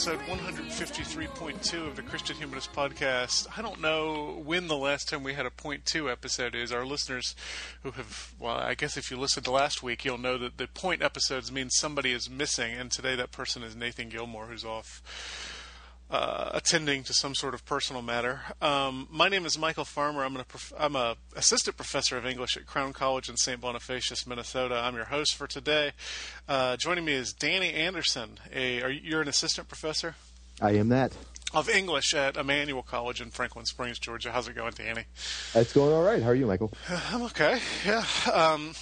episode 153.2 of the Christian Humanist Podcast. I don't know when the last time we had a point two episode is. Our listeners who have, well, I guess if you listened to last week, you'll know that the point episodes mean somebody is missing, and today that person is Nathan Gilmore, who's off uh, attending to some sort of personal matter. Um, my name is Michial Farmer. I'm, an, I'm a assistant professor of English at Crown College in St. Bonifacius, Minnesota. I'm your host for today. Uh, joining me is Danny Anderson. A, are you, you're an assistant professor I am that. of English at Emmanuel College in Franklin Springs, Georgia. How's it going, Danny? It's going all right. How are you, Michial? I'm okay. Yeah. Um,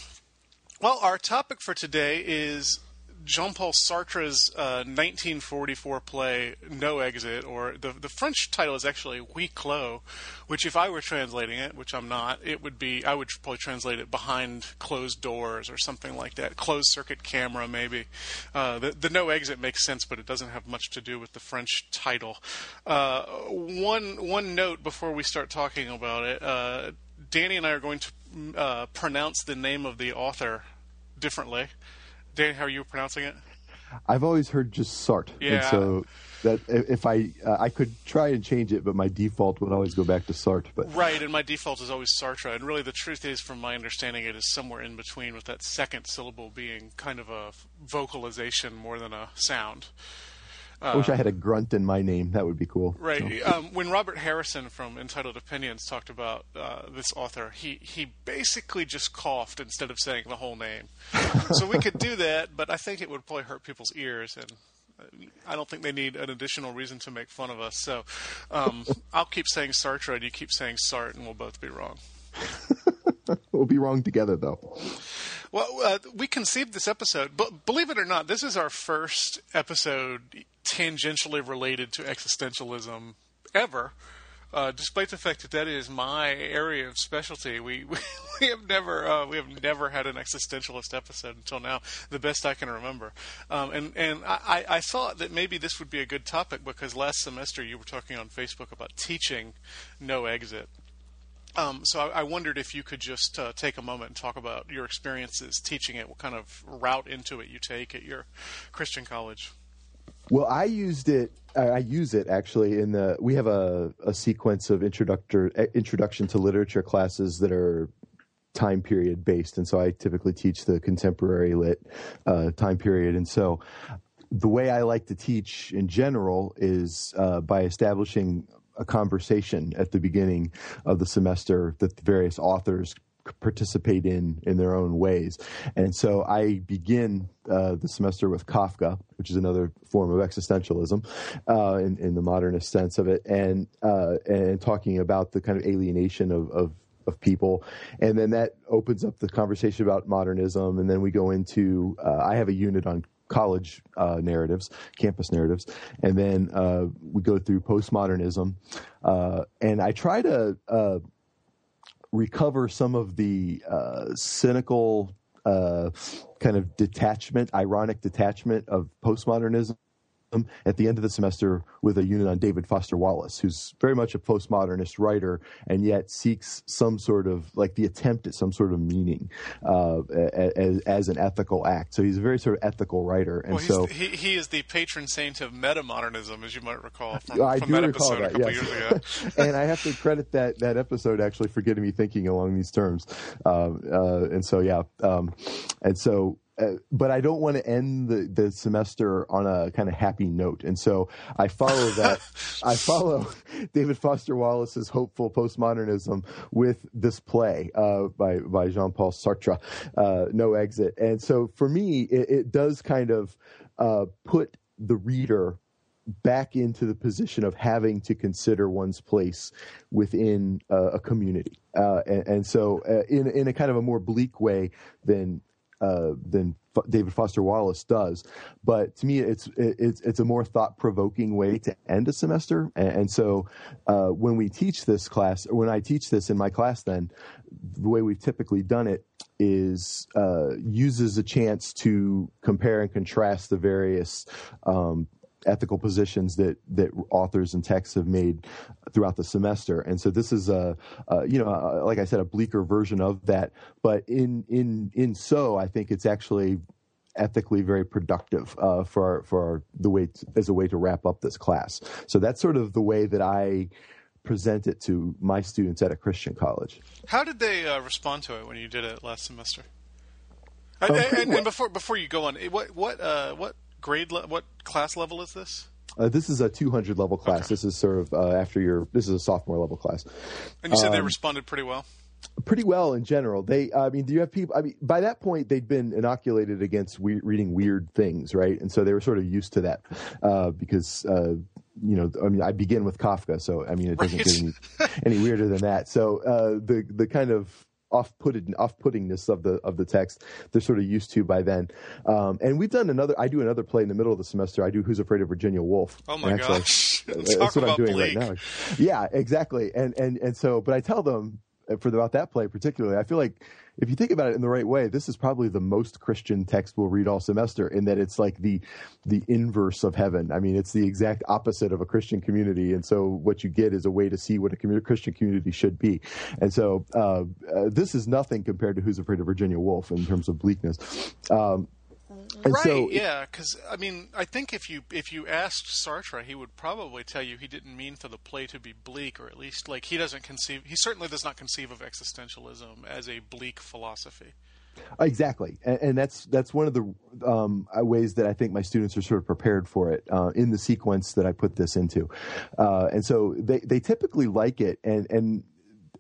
well, our topic for today is Jean Paul Sartre's uh, 1944 play No Exit, or the the French title is actually Huis Clos, which, if I were translating it, which I'm not, it would be I would probably translate it behind closed doors or something like that, closed circuit camera maybe. Uh, the the No Exit makes sense, but it doesn't have much to do with the French title. Uh, one one note before we start talking about it. Uh, Danny and I are going to uh, pronounce the name of the author differently. Danny, how are you pronouncing it? I've always heard just Sart, Yeah. and so that if I uh, I could try and change it, but my default would always go back to Sart. But Right, and my default is always Sartre. And really, the truth is, from my understanding, it is somewhere in between, with that second syllable being kind of a vocalization more than a sound. I wish I had a grunt in my name. That would be cool. Right. Um, when Robert Harrison from Entitled Opinions talked about uh, this author, he, he basically just coughed instead of saying the whole name. so we could do that, but I think it would probably hurt people's ears, and uh, I don't think they need an additional reason to make fun of us. So um, I'll keep saying Sartre, and you keep saying Sart, and we'll both be wrong. We'll be wrong together, though. Well, uh, we conceived this episode, but believe it or not, this is our first episode tangentially related to existentialism ever. Uh, despite the fact that that is my area of specialty, we we, we have never uh, we have never had an existentialist episode until now, the best I can remember. Um, and and I, I thought that maybe this would be a good topic because last semester you were talking on Facebook about teaching no exit. Um, so I, I wondered if you could just uh, take a moment and talk about your experiences teaching it, what kind of route into it you take at your Christian college. Well, I used it. I use it actually in the. We have a, a sequence of introductor eh, introduction to literature classes that are time period based, and so I typically teach the contemporary lit uh, time period. And so, the way I like to teach in general is uh, by establishing a conversation at the beginning of the semester that the various authors participate in in their own ways. And so I begin uh, the semester with Kafka, which is another form of existentialism uh, in, in the modernist sense of it, and uh, and talking about the kind of alienation of, of of people, and then that opens up the conversation about modernism, and then we go into uh, I have a unit on college uh, narratives, campus narratives, and then uh, we go through postmodernism, uh, and I try to uh, recover some of the uh, cynical uh, kind of detachment, ironic detachment of postmodernism at the end of the semester with a unit on David Foster Wallace, who's very much a postmodernist writer and yet seeks some sort of like the attempt at some sort of meaning uh, as, as, an ethical act. So he's a very sort of ethical writer, and well, so he, he is the patron saint of metamodernism, as you might recall from, I from do that recall episode that, a couple yes. years ago. and I have to credit that that episode actually for getting me thinking along these terms. Um, uh, and so yeah, um, and so. Uh, but I don't want to end the, the semester on a kind of happy note, and so I follow that. I follow David Foster Wallace's hopeful postmodernism with this play uh, by by Jean Paul Sartre, uh, No Exit. And so for me, it, it does kind of uh, put the reader back into the position of having to consider one's place within uh, a community, uh, and, and, so uh, in in a kind of a more bleak way than uh, than F- David Foster Wallace does. But to me, it's it's it's a more thought provoking way to end a semester. And, and so uh, when we teach this class, or when I teach this in my class, then the way we've typically done it is uh, uses a chance to compare and contrast the various um, ethical positions that that authors and texts have made throughout the semester. And so this is a, a you know a, like i said a bleaker version of that. But in in in so i think it's actually ethically very productive uh, for for the way to, as a way to wrap up this class. So that's sort of the way that i present it to my students at a christian college. How did they uh, respond to it when you did it last semester? Oh, and, and, and before before you go on, what what uh, what grade le- what class level is this? uh, this is a 200 level class Okay. this is sort of uh, after your this is a sophomore level class And you said Um, they responded pretty well. pretty well in general. They, I mean, do you have people? I mean, by that point, they'd been inoculated against we- reading weird things, right? And so they were sort of used to that uh, because, uh, you know, I mean, I begin with Kafka, so I mean, it doesn't get any, any weirder than that. So uh, the the kind of off-putted off-puttingness of the of the text they're sort of used to by then um, and we've done another i do another play in the middle of the semester i do who's afraid of virginia woolf Oh my actually, gosh! that's what I'm doing right now. Yeah, exactly. And and and so, but I tell them for about that play particularly, I feel like if you think about it in the right way, this is probably the most Christian text we'll read all semester. In that it's like the the inverse of heaven. I mean, it's the exact opposite of a Christian community. And so, what you get is a way to see what a Christian community should be. And so, uh, uh, this is nothing compared to Who's Afraid of Virginia Woolf in terms of bleakness. Um, and right? so- yeah, because I mean, I think if you if you asked Sartre, he would probably tell you he didn't mean for the play to be bleak, or at least like he doesn't conceive. He certainly does not conceive of existentialism as a bleak philosophy. Exactly, and, and that's that's one of the um, uh, ways that I think my students are sort of prepared for it uh, in the sequence that I put this into, uh, and so they they typically like it, and and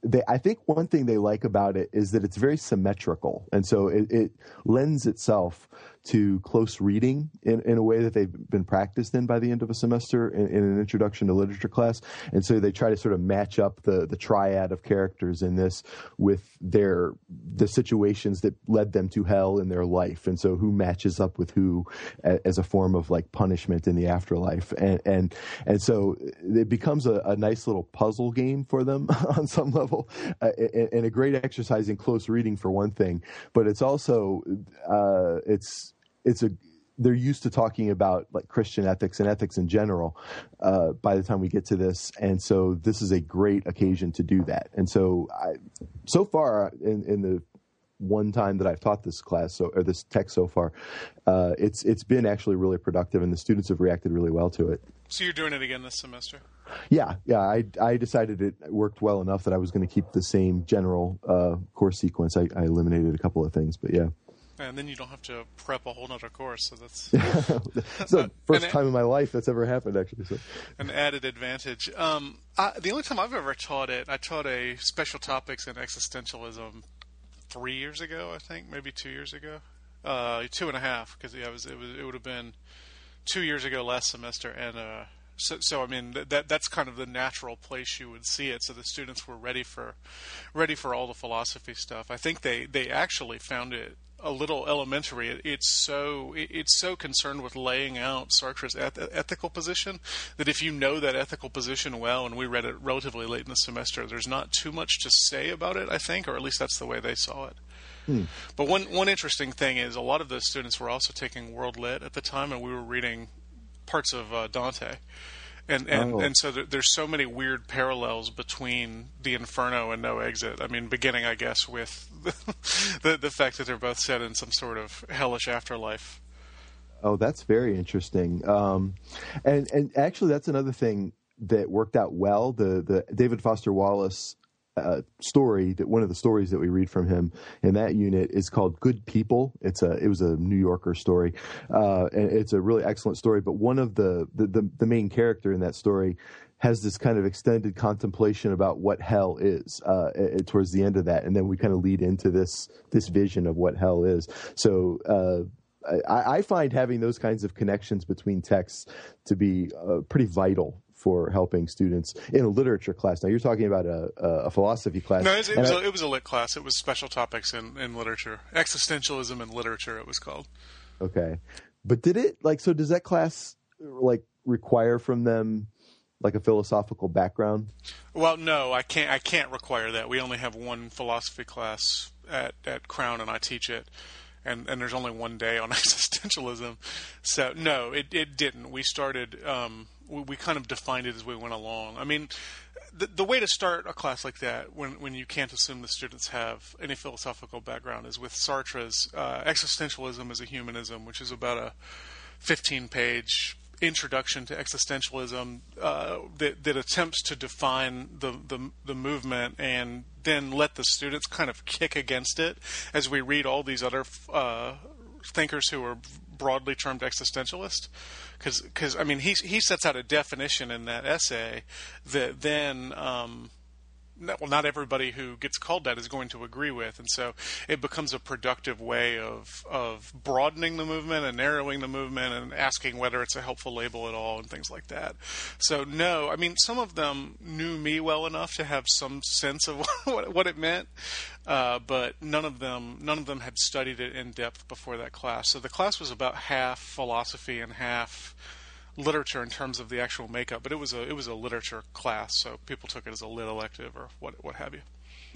they I think one thing they like about it is that it's very symmetrical, and so it, it lends itself to close reading in, in a way that they've been practiced in by the end of a semester in, in an introduction to literature class, and so they try to sort of match up the the triad of characters in this with their the situations that led them to hell in their life, and so who matches up with who a, as a form of like punishment in the afterlife, and and and so it becomes a, a nice little puzzle game for them on some level, uh, and, and a great exercise in close reading for one thing, but it's also uh, it's it's a they're used to talking about like Christian ethics and ethics in general uh, by the time we get to this, and so this is a great occasion to do that. And so, I, so far in, in the one time that I've taught this class so or this text so far, uh, it's it's been actually really productive, and the students have reacted really well to it. So you're doing it again this semester. Yeah, yeah. I I decided it worked well enough that I was going to keep the same general uh, course sequence. I, I eliminated a couple of things, but yeah. And then you don't have to prep a whole nother course, so that's It's the first And it- time in my life that's ever happened, actually. So. an added advantage. Um, I, the only time I've ever taught it, I taught a special topics in existentialism three years ago, I think, maybe two years ago, uh, two and a half, because yeah, it was it was it would have been two years ago last semester, and uh, so so I mean th- that that's kind of the natural place you would see it. So the students were ready for ready for all the philosophy stuff. I think they they actually found it a little elementary. It, it's so it, it's so concerned with laying out Sartre's eth- ethical position that if you know that ethical position well, and we read it relatively late in the semester, there's not too much to say about it. I think, or at least that's the way they saw it. But one one interesting thing is a lot of the students were also taking world lit at the time, and we were reading parts of uh, Dante. And and, Oh. and so there, there's so many weird parallels between the Inferno and No Exit. I mean, beginning I guess with the the fact that they're both set in some sort of hellish afterlife. Oh, that's very interesting. Um, and and actually, that's another thing that worked out well. The the David Foster Wallace uh, story that one of the stories that we read from him in that unit is called "Good People." It's a it was a New Yorker story, uh, and it's a really excellent story. But one of the the, the the main character in that story has this kind of extended contemplation about what hell is uh, towards the end of that, and then we kind of lead into this this vision of what hell is. So. Uh, I, I find having those kinds of connections between texts to be uh, pretty vital for helping students in a literature class. Now you're talking about a, a philosophy class. No, it was, it was, I- a, it was a lit class. It was special topics in, in literature, existentialism in literature. It was called. Okay. But did it like so does that class like require from them like a philosophical background? Well, no, I can't. I can't require that. We only have one philosophy class at, at Crown, and I teach it. And and there's only one day on existentialism, so no, it it didn't. We started. Um, we, we kind of defined it as we went along. I mean, the the way to start a class like that, when when you can't assume the students have any philosophical background, is with Sartre's uh, Existentialism as a Humanism, which is about a 15 page introduction to existentialism uh, that, that attempts to define the, the the movement and then let the students kind of kick against it as we read all these other uh, thinkers who are broadly termed existentialist. Because I mean he he sets out a definition in that essay that then um, well, not everybody who gets called that is going to agree with, and so it becomes a productive way of of broadening the movement and narrowing the movement and asking whether it's a helpful label at all and things like that. So no, I mean some of them knew me well enough to have some sense of what what it meant, uh, but none of them none of them had studied it in depth before that class. So the class was about half philosophy and half literature in terms of the actual makeup, but it was a it was a literature class, so people took it as a lit elective or what what have you.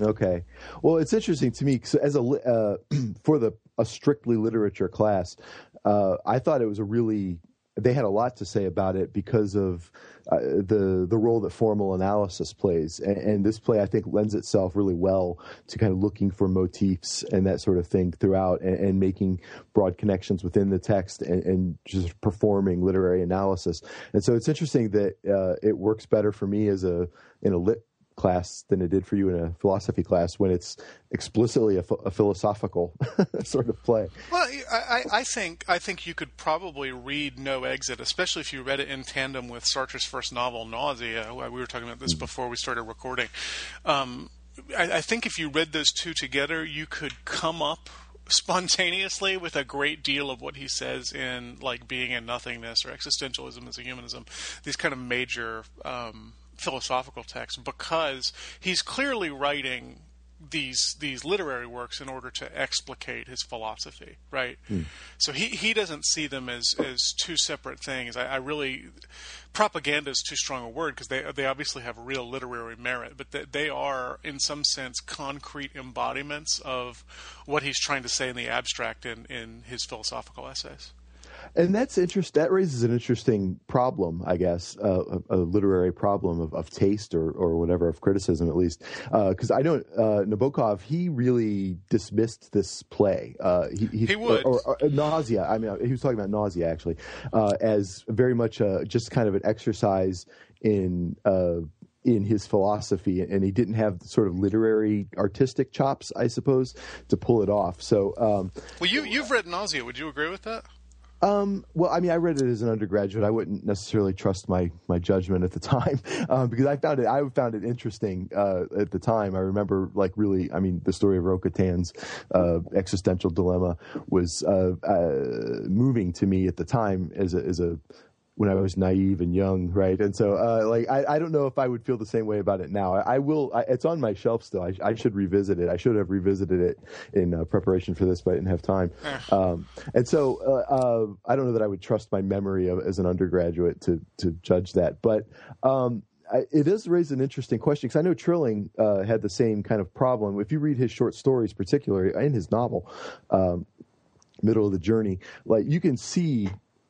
Okay. Well, it's interesting to me as a uh, for the a strictly literature class, uh, I thought it was a really they had a lot to say about it because of uh, the the role that formal analysis plays, and, and this play I think lends itself really well to kind of looking for motifs and that sort of thing throughout, and, and making broad connections within the text, and, and just performing literary analysis. And so it's interesting that uh, it works better for me as a in a lit class than it did for you in a philosophy class when it's explicitly a, a philosophical sort of play. Well, I, I, think I think you could probably read No Exit, especially if you read it in tandem with Sartre's first novel, Nausea. We were talking about this before we started recording. Um, I, I think if you read those two together, you could come up spontaneously with a great deal of what he says in like Being and Nothingness or existentialism as a humanism these kind of major um, philosophical texts because he's clearly writing these these literary works in order to explicate his philosophy, right? Hmm. So he, he doesn't see them as, as two separate things. I, I really propaganda is too strong a word because they they obviously have real literary merit, but they, they are in some sense concrete embodiments of what he's trying to say in the abstract in, in his philosophical essays. And that's interest. That raises an interesting problem, I guess, uh, a, a literary problem of, of taste or, or whatever, of criticism at least. Because I know uh, Nabokov, he really dismissed this play. Uh, he, He would. Or, or, or nausea. I mean, he was talking about nausea actually, uh, as very much uh, just kind of an exercise in. Uh, in his philosophy, and he didn't have the sort of literary artistic chops, I suppose, to pull it off. So, um, Well, you you've read Nausea. Would you agree with that? Um, well, I mean, I read it as an undergraduate. I wouldn't necessarily trust my my judgment at the time um, because I found it. I found it interesting uh, at the time. I remember, like, really. I mean, the story of Roquentin's uh, existential dilemma was uh, uh, moving to me at the time as a as a when I was naive and young, right? And so, uh, like, I, I don't know if I would feel the same way about it now. I, I will. I, it's on my shelf still. I, I should revisit it. I should have revisited it in uh, preparation for this, but I didn't have time. Um, and so, uh, uh, I don't know that I would trust my memory of, as an undergraduate to to judge that. But um, I, it does raise an interesting question because I know Trilling uh, had the same kind of problem. If you read his short stories, particularly in his novel, um, Middle of the Journey, like you can see,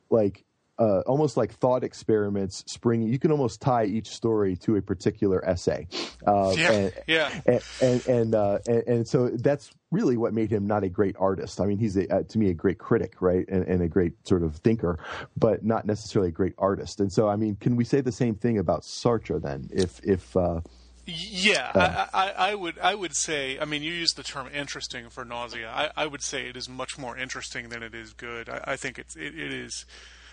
like uh, almost like thought experiments springing. You can almost tie each story to a particular essay. Uh, Yeah, and, yeah. And and and, uh, and and so that's really what made him not a great artist. I mean, he's a, uh, to me a great critic, right, and, and a great sort of thinker, but not necessarily a great artist. And so, I mean, can we say the same thing about Sartre then? If if uh, Yeah, I, I, I would I would say. I mean, you use the term "interesting" for nausea. I, I would say it is much more interesting than it is good. I, I think it's it, it is.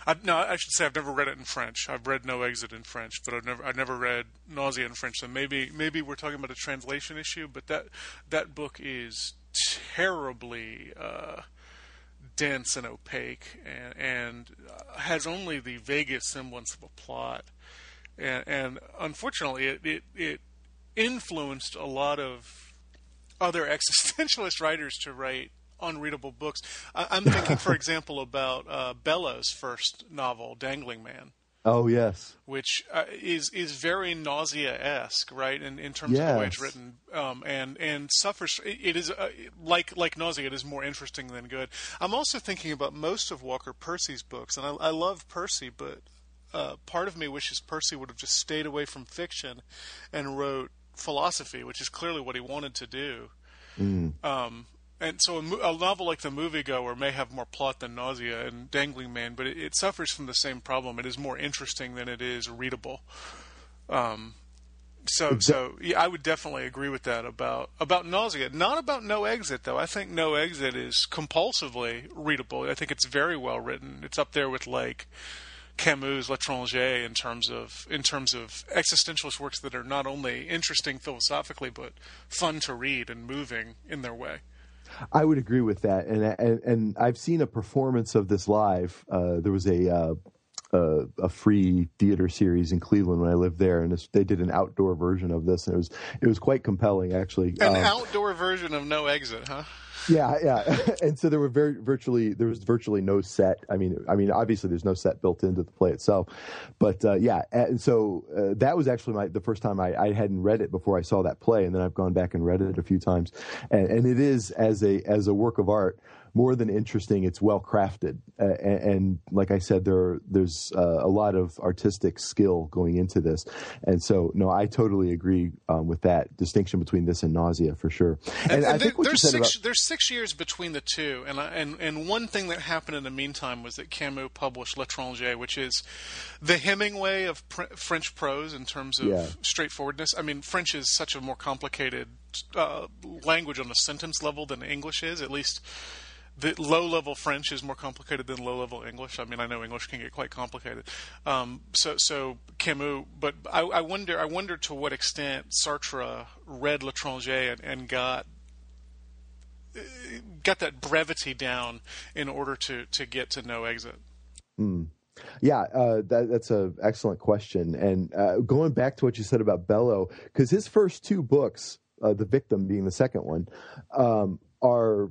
I, no, I should say I've never read it in French. I've read No Exit in French, but I've never I've never read Nausea in French. So maybe maybe we're talking about a translation issue. But that that book is terribly uh, dense and opaque, and, and uh, has only the vaguest semblance of a plot. And, and unfortunately, it, it it influenced a lot of other existentialist writers to write unreadable books. I, I'm thinking, for example, about uh, Bellow's first novel, Dangling Man Oh yes. which uh, is is very nausea esque, right? In in terms of the way it's written, um, and and suffers. It, it is uh, like like nausea. It is more interesting than good. I'm also thinking about most of Walker Percy's books, and I, I love Percy, but uh, part of me wishes Percy would have just stayed away from fiction and wrote philosophy, which is clearly what he wanted to do. Um, and so a, mo- a novel like The Moviegoer may have more plot than Nausea and Dangling Man, but it, it suffers from the same problem. It is more interesting than it is readable. Um, so, so yeah, I would definitely agree with that about about Nausea. Not about No Exit though. I think No Exit is compulsively readable. I think it's very well written. It's up there with like Camus' L'Étranger in terms of in terms of existentialist works that are not only interesting philosophically but fun to read and moving in their way. I would agree with that, and and, and I've seen a performance of this live. Uh, there was a uh, a free theater series in Cleveland when I lived there, and they did an outdoor version of this, and it was it was quite compelling actually. An Um, outdoor version of No Exit, huh? yeah, yeah, and so there were very virtually there was virtually no set. I mean, I mean, obviously there's no set built into the play itself, but uh, yeah, and so uh, that was actually my the first time I, I hadn't read it before I saw that play, and then I've gone back and read it a few times, and, and it is as a as a work of art more than interesting. It's well crafted, uh, and, and like I said, there there's uh, a lot of artistic skill going into this, and so no, I totally agree um, with that distinction between this and Nausea for sure. And, And, I and think there- what you there's said six about there's six years between the two, and and and one thing that happened in the meantime was that Camus published L'Étranger, which is the Hemingway of pr- French prose in terms of Yeah. straightforwardness. I mean, French is such a more complicated uh, language on a sentence level than English is. At least the low level French is more complicated than low level English. I mean, I know English can get quite complicated. Um, so, so Camus, but I, I wonder, I wonder to what extent Sartre read L'Étranger and, and got uh, got that brevity down in order to to get to no exit. Yeah, uh, that, that's an excellent question. And uh, going back to what you said about Bellow, because his first two books, uh, The Victim being the second one, um, are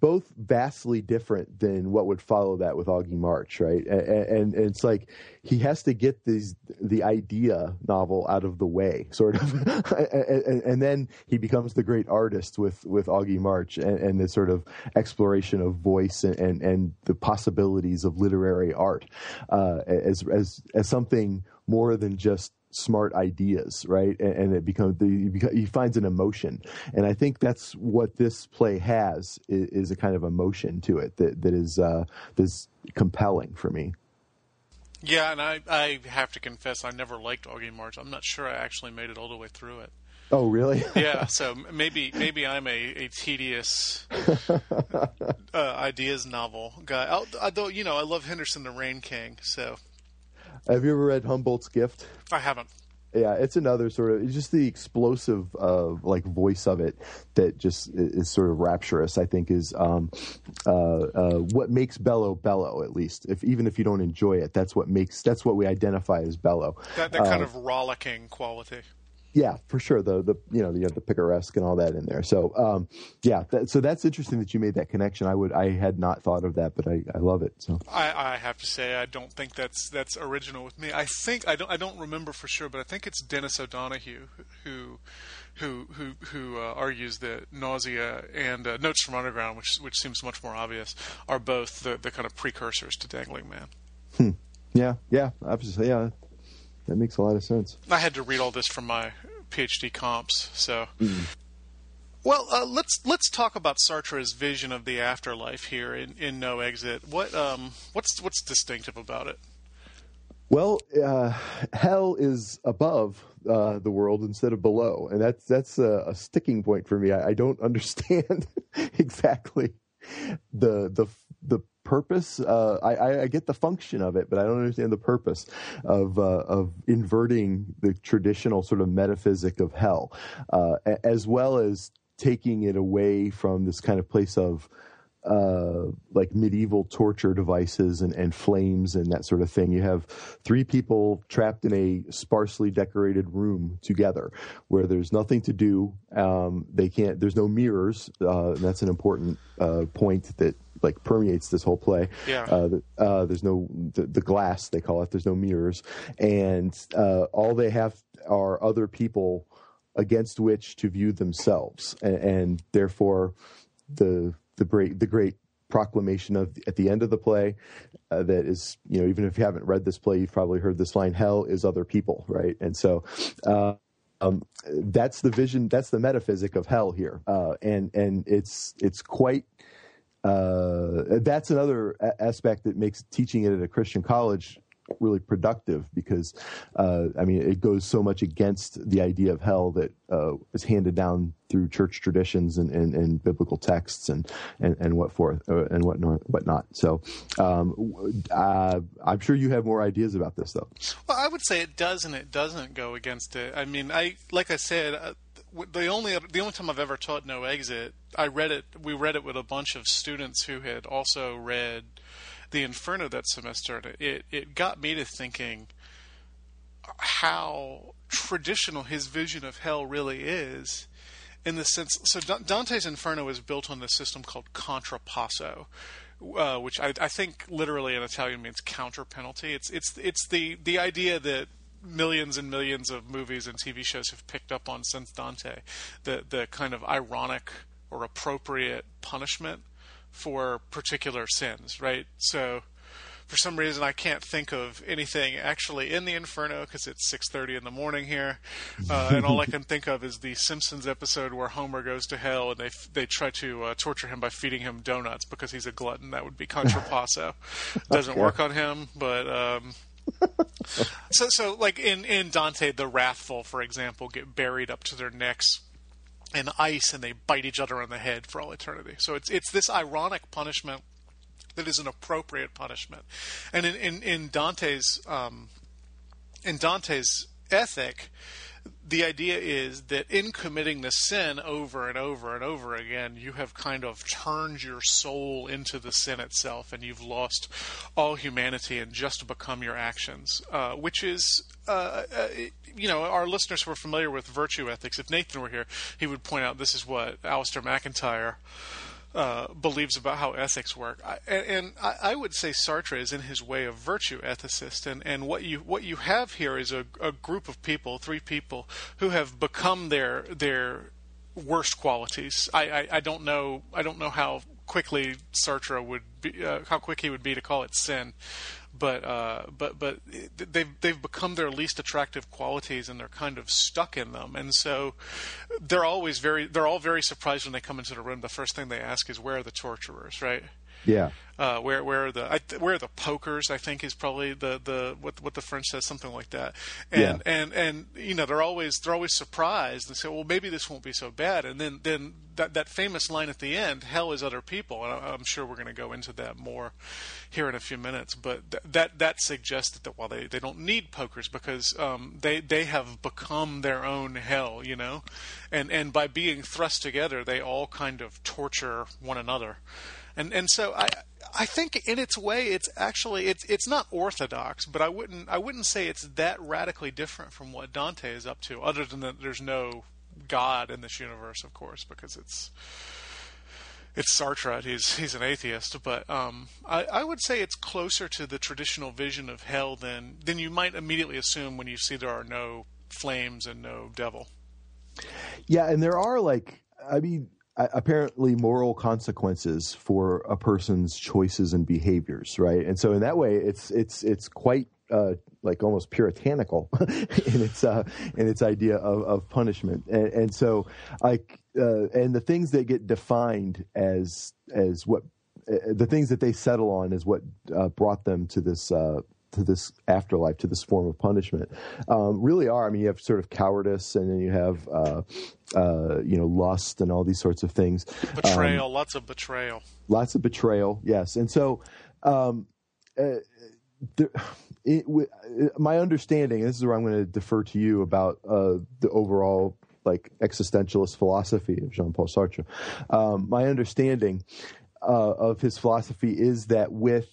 both vastly different than what would follow that with Augie March, right? And, and, and it's like he has to get these the idea novel out of the way, sort of, and, and, then he becomes the great artist with with Augie March and, and the sort of exploration of voice and and, and the possibilities of literary art uh, as as as something more than just smart ideas, right? And, and it becomes the he finds an emotion, and I think that's what this play has is, is a kind of emotion to it that that is uh, that's compelling for me. Yeah, and I I have to confess I never liked Augie March. I'm not sure I actually made it all the way through it. Oh, really? yeah, so maybe maybe I'm a, a tedious uh, ideas novel guy. Although you know I love Henderson the Rain King, so Have you ever read Humboldt's Gift? I haven't. Yeah, it's another sort of it's just the explosive uh, like voice of it that just is sort of rapturous. I think is um, uh, uh, what makes Bellow Bellow. At least, if even if you don't enjoy it, that's what makes that's what we identify as Bellow. That that kind of rollicking quality. Yeah, for sure. The the you know the the picaresque and all that in there. So um, yeah, that, so that's interesting that you made that connection. I would I had not thought of that, but I, I love it. So I, I have to say I don't think that's that's original with me. I think I don't I don't remember for sure, but I think it's Dennis O'Donoghue who who who who uh, argues that nausea and uh, notes from underground, which which seems much more obvious, are both the, the kind of precursors to Dangling Man. yeah, yeah, absolutely. yeah, that makes a lot of sense. I had to read all this from my PhD comps, so. Well, uh, let's let's talk about Sartre's vision of the afterlife here in, in No Exit. What um what's what's distinctive about it? Well, uh, hell is above uh, the world instead of below, and that's that's a, a sticking point for me. I, I don't understand exactly the the the purpose. Uh, I, I, get the function of it, but I don't understand the purpose of uh, of inverting the traditional sort of metaphysic of hell, uh, as well as taking it away from this kind of place of uh, like medieval torture devices and, and flames and that sort of thing. You have three people trapped in a sparsely decorated room together where there's nothing to do. Um, they can't. There's no mirrors. Uh, that's an important uh, point that like permeates this whole play. Yeah. Uh, uh, there's no the, the glass they call it. There's no mirrors, and uh, all they have are other people against which to view themselves, and, and therefore the the great the great proclamation of at the end of the play uh, that is you know even if you haven't read this play you've probably heard this line hell is other people right and so uh, um, that's the vision that's the metaphysic of hell here uh, and and it's it's quite uh, that's another a- aspect that makes teaching it at a Christian college really productive because uh, I mean it goes so much against the idea of hell that uh, is handed down through church traditions and, and, and biblical texts and and, and what forth uh, and what not what not. So um, uh, I'm sure you have more ideas about this though. Well, I would say it does and it doesn't go against it. I mean, I like I said, uh, the only the only time I've ever taught No Exit, I read it. We read it with a bunch of students who had also read the Inferno that semester, and it it got me to thinking how traditional his vision of hell really is in the sense so dante's inferno is built on this system called contrapasso uh, which I, I think literally in italian means counter penalty it's it's it's the the idea that millions and millions of movies and tv shows have picked up on since dante the the kind of ironic or appropriate punishment for particular sins right so for some reason I can't think of anything actually in the Inferno because it's 6:30 in the morning here, uh, and all I can think of is the Simpsons episode where Homer goes to hell and they f- they try to uh, torture him by feeding him donuts because he's a glutton. That would be contrapasso. Doesn't Okay. work on him, but. Um, so, so like in, in Dante, the wrathful, for example, get buried up to their necks in ice and they bite each other on the head for all eternity. So it's it's this ironic punishment that is an appropriate punishment. And in in, in Dante's um, in Dante's ethic, the idea is that in committing the sin over and over and over again, you have kind of turned your soul into the sin itself, and you've lost all humanity and just become your actions, uh, which is. Uh, uh, you know, our listeners who are familiar with virtue ethics, if Nathan were here, he would point out this is what Alasdair MacIntyre uh, believes about how ethics work. I, and I, I would say Sartre is in his way a virtue ethicist, and, and what you what you have here is a, a group of people, three people, who have become their their worst qualities. I, I, I don't know I don't know how quickly Sartre would be uh, how quick he would be to call it sin, but uh, but but they've they've become their least attractive qualities and they're kind of stuck in them, and so they're always very they're all very surprised when they come into the room. The first thing they ask is where are the torturers, right? Yeah. Uh, where where are the I, where are the pokers? I think is probably the, the what what the French says something like that. And Yeah. and and you know they're always they're always surprised and say, well maybe this won't be so bad. And then then that that famous line at the end, hell is other people. And I, I'm sure we're going to go into that more here in a few minutes. But th- that that suggested that while they, they don't need pokers because um, they they have become their own hell, you know, and and by being thrust together, they all kind of torture one another and and so I I think in its way it's actually it's it's not orthodox, but I wouldn't I wouldn't say it's that radically different from what Dante is up to, other than that there's no God in this universe, of course, because it's it's Sartre. He's he's an atheist, but um, I, I would say it's closer to the traditional vision of hell than than you might immediately assume when you see there are no flames and no devil. Yeah, and there are like, I mean, apparently moral consequences for a person's choices and behaviors, right? And so in that way, it's it's it's quite uh, like almost puritanical in its uh, in its idea of, of punishment, and, and so like uh, and the things that get defined as as what uh, the things that they settle on is what uh, brought them to this uh, to this afterlife, to this form of punishment, um, really are. I mean, you have sort of cowardice, and then you have uh, uh, you know lust and all these sorts of things. Betrayal, lots of betrayal. Lots of betrayal, yes, and so. Um, uh, there, it, w- uh, my understanding, and this is where I'm going to defer to you about uh, the overall like existentialist philosophy of Jean-Paul Sartre. Um, my understanding uh, of his philosophy is that with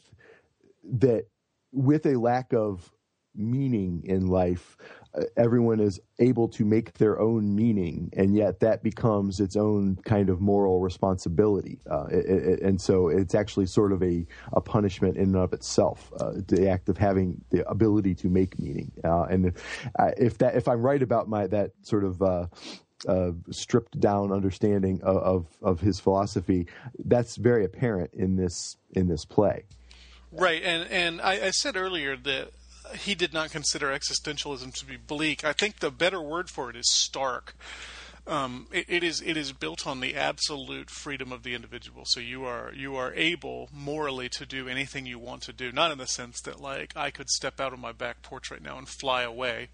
that with a lack of meaning in life, uh, everyone is able to make their own meaning, and yet that becomes its own kind of moral responsibility. Uh, it, it, and so it's actually sort of a, a punishment in and of itself, uh, the act of having the ability to make meaning. Uh, and if, uh, if that if I'm right about my that sort of uh, uh, stripped down understanding of, of, of his philosophy, that's very apparent in this in this play. Right, and and I, I said earlier that he did not consider existentialism to be bleak. I think the better word for it is stark. Um, it, it is it is built on the absolute freedom of the individual. So you are you are able morally to do anything you want to do. Not in the sense that like I could step out of my back porch right now and fly away.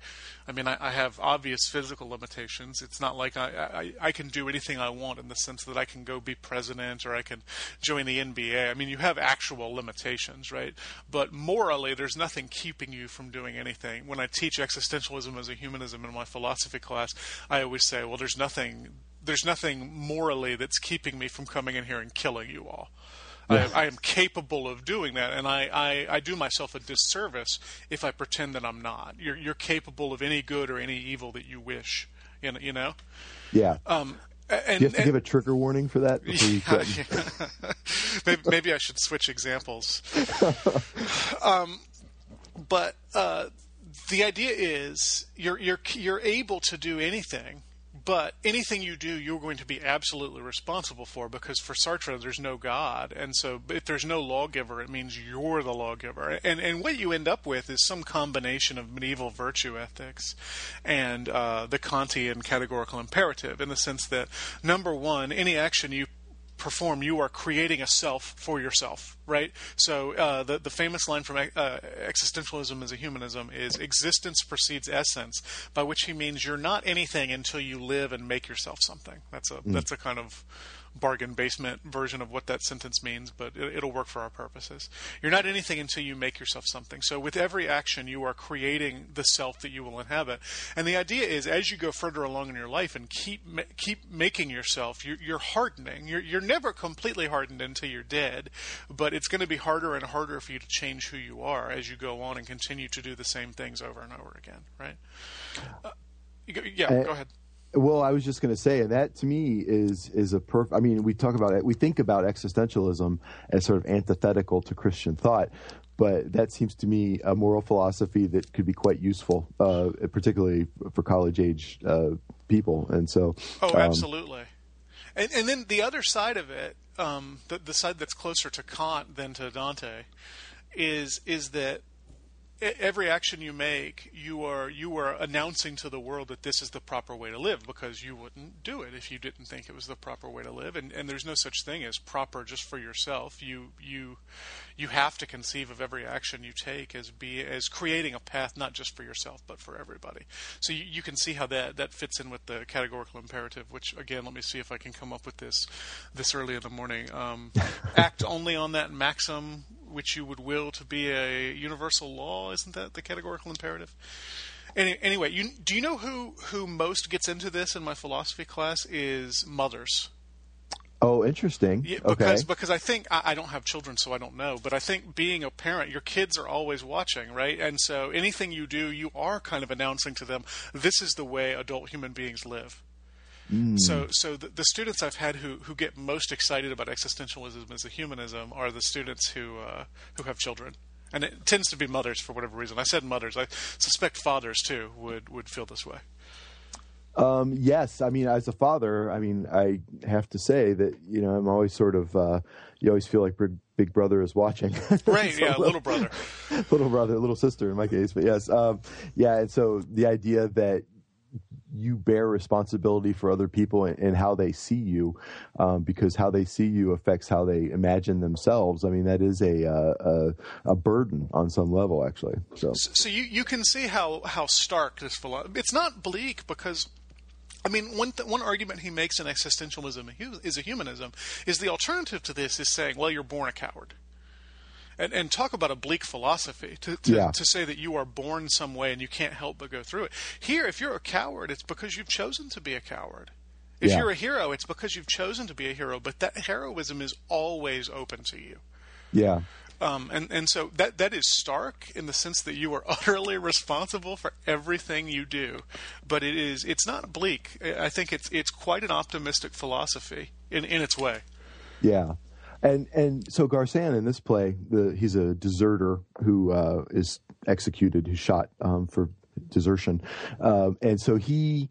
I mean I, I have obvious physical limitations. It's not like I, I I can do anything I want in the sense that I can go be president or I can join the NBA. I mean you have actual limitations, right? But morally, there's nothing keeping you from doing anything. When I teach existentialism as a humanism in my philosophy class, I always say, well, there's nothing there's nothing morally that's keeping me from coming in here and killing you all. I, I am capable of doing that, and I, I, I do myself a disservice if I pretend that I'm not. You're, you're capable of any good or any evil that you wish. You know, you know? Yeah. Um, and, Do you have to and- give a trigger warning for that? before yeah, yeah. maybe, maybe I should switch examples. um, but uh, the idea is you're you're you're able to do anything, but anything you do, you're going to be absolutely responsible for because for Sartre, there's no God, and so if there's no lawgiver, it means you're the lawgiver, and and what you end up with is some combination of medieval virtue ethics and uh, the Kantian categorical imperative, in the sense that number one, any action you perform, you are creating a self for yourself, right? So uh, the the famous line from uh, existentialism as a humanism is "existence precedes essence," by which he means you're not anything until you live and make yourself something. That's a that's a kind of bargain basement version of what that sentence means, but it, it'll work for our purposes. You're not anything until you make yourself something. So with every action, you are creating the self that you will inhabit. And the idea is, as you go further along in your life and keep keep making yourself, you're, you're hardening. You're you're never completely hardened until you're dead, but it's going to be harder and harder for you to change who you are as you go on and continue to do the same things over and over again. Right? Uh, yeah. Uh, go ahead. Well, I was just going to say, and that to me is is a perfect. I mean, we talk about it. We think about existentialism as sort of antithetical to Christian thought, but that seems to me a moral philosophy that could be quite useful, uh, particularly for college age uh, people. And so, Oh, um, absolutely. And, and then the other side of it, um, the, the side that's closer to Kant than to Dante, is is that every action you make, you are you are announcing to the world that this is the proper way to live because you wouldn't do it if you didn't think it was the proper way to live. And and there's no such thing as proper just for yourself. You you you have to conceive of every action you take as be as creating a path not just for yourself but for everybody. So you, you can see how that that fits in with the categorical imperative. Which again, let me see if I can come up with this this early in the morning. Um, act only on that maxim which you would will to be a universal law. Isn't that the categorical imperative? Any, anyway, you, do you know who who most gets into this in my philosophy class is mothers. oh, interesting. Yeah, okay. because because I think I, I don't have children, so I don't know. But I think being a parent, your kids are always watching, right? And so anything you do, you are kind of announcing to them, this is the way adult human beings live. So, so the, the students I've had who, who get most excited about existentialism as a humanism are the students who uh, who have children, and it tends to be mothers for whatever reason. I said mothers. I suspect fathers too would would feel this way. Um, yes, I mean, as a father, I mean, I have to say that you know I'm always sort of uh, you always feel like Big, Big Brother is watching. Right? So yeah, little brother. little brother, little sister in my case, but yes, um, yeah. And so the idea that you bear responsibility for other people and, and how they see you, um, because how they see you affects how they imagine themselves. I mean, that is a uh, a, a burden on some level, actually. So So you, you can see how, how stark this philosophy. It's not bleak because, I mean, one th- one argument he makes in existentialism is a humanism is the alternative to this is saying, well, you're born a coward. And, and talk about a bleak philosophy to, to, Yeah. to say that you are born some way and you can't help but go through it. Here, if you're a coward, it's because you've chosen to be a coward. If Yeah. you're a hero, it's because you've chosen to be a hero, but that heroism is always open to you. Yeah. Um, and and so that that is stark in the sense that you are utterly responsible for everything you do, but it is it's not bleak. I I think it's it's quite an optimistic philosophy in in its way. Yeah, and and so Garcin in this play, the, he's a deserter who uh, is executed, who's shot um, for desertion, um, and so he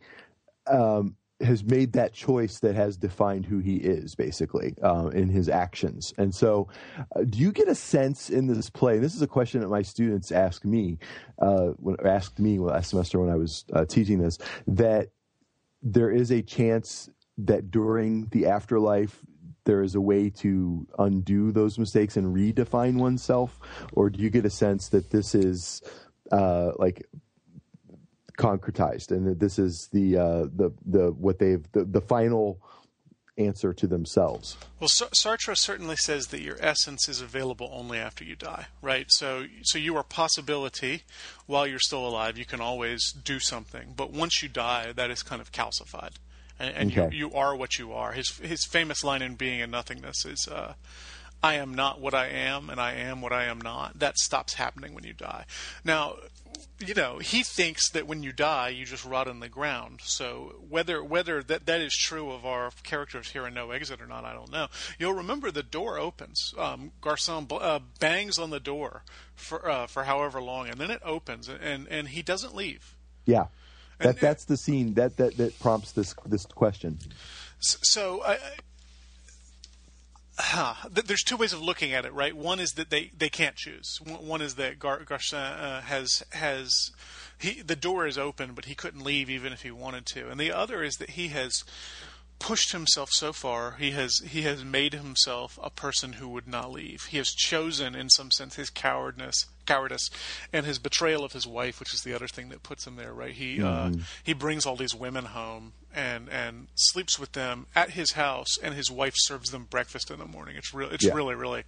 um, has made that choice that has defined who he is, basically, uh, in his actions. And so, uh, do you get a sense in this play? This is a question that my students ask me, uh, when asked me last semester when I was uh, teaching this, that there is a chance that during the afterlife there is a way to undo those mistakes and redefine oneself or do you get a sense that this is uh, like concretized and that this is the uh, the the what they've the, the final answer to themselves Well, Sartre certainly says that your essence is available only after you die, right? So, so you are possibility while you're still alive. You can always do something, but once you die, that is kind of calcified, and, and Okay. you you are what you are. His his famous line in Being and Nothingness is, uh, "I am not what I am, and I am what I am not." That stops happening when you die. Now, you know, he thinks that when you die, you just rot in the ground. So whether whether that that is true of our characters here in No Exit or not, I don't know. You'll remember the door opens. Um, Garcin bl- uh, bangs on the door for uh, for however long, and then it opens, and and he doesn't leave. yeah that that's the scene that that that prompts this this question So I. Huh. There's two ways of looking at it, right? One is that they, they can't choose. One one is that Gar- Garcin uh, has has he the door is open, but he couldn't leave even if he wanted to. And the other is that he has pushed himself so far. He has he has made himself a person who would not leave. He has chosen, in some sense, his cowardness, cowardice, and his betrayal of his wife, which is the other thing that puts him there. Right? He uh, he brings all these women home and and sleeps with them at his house, and his wife serves them breakfast in the morning. It's real. It's Yeah. really really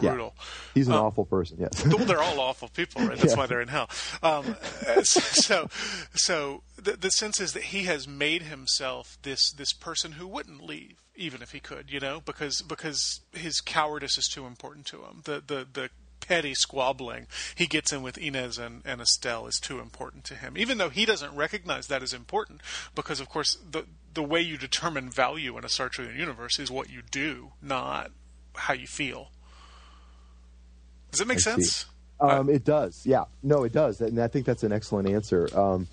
Yeah. brutal. he's an awful person yes Well, they're all awful people, right? That's Yeah. why they're in hell. Um, so, so the, the sense is that he has made himself this this person who wouldn't leave, even if he could, you know, because because his cowardice is too important to him. The the the petty squabbling he gets in with Inez and, and Estelle is too important to him, even though he doesn't recognize that as important, because of course the the way you determine value in a Sartrean universe is what you do, not how you feel. Does that make I sense? Um, it does. Yeah. No, it does. And I think that's an excellent answer. Um,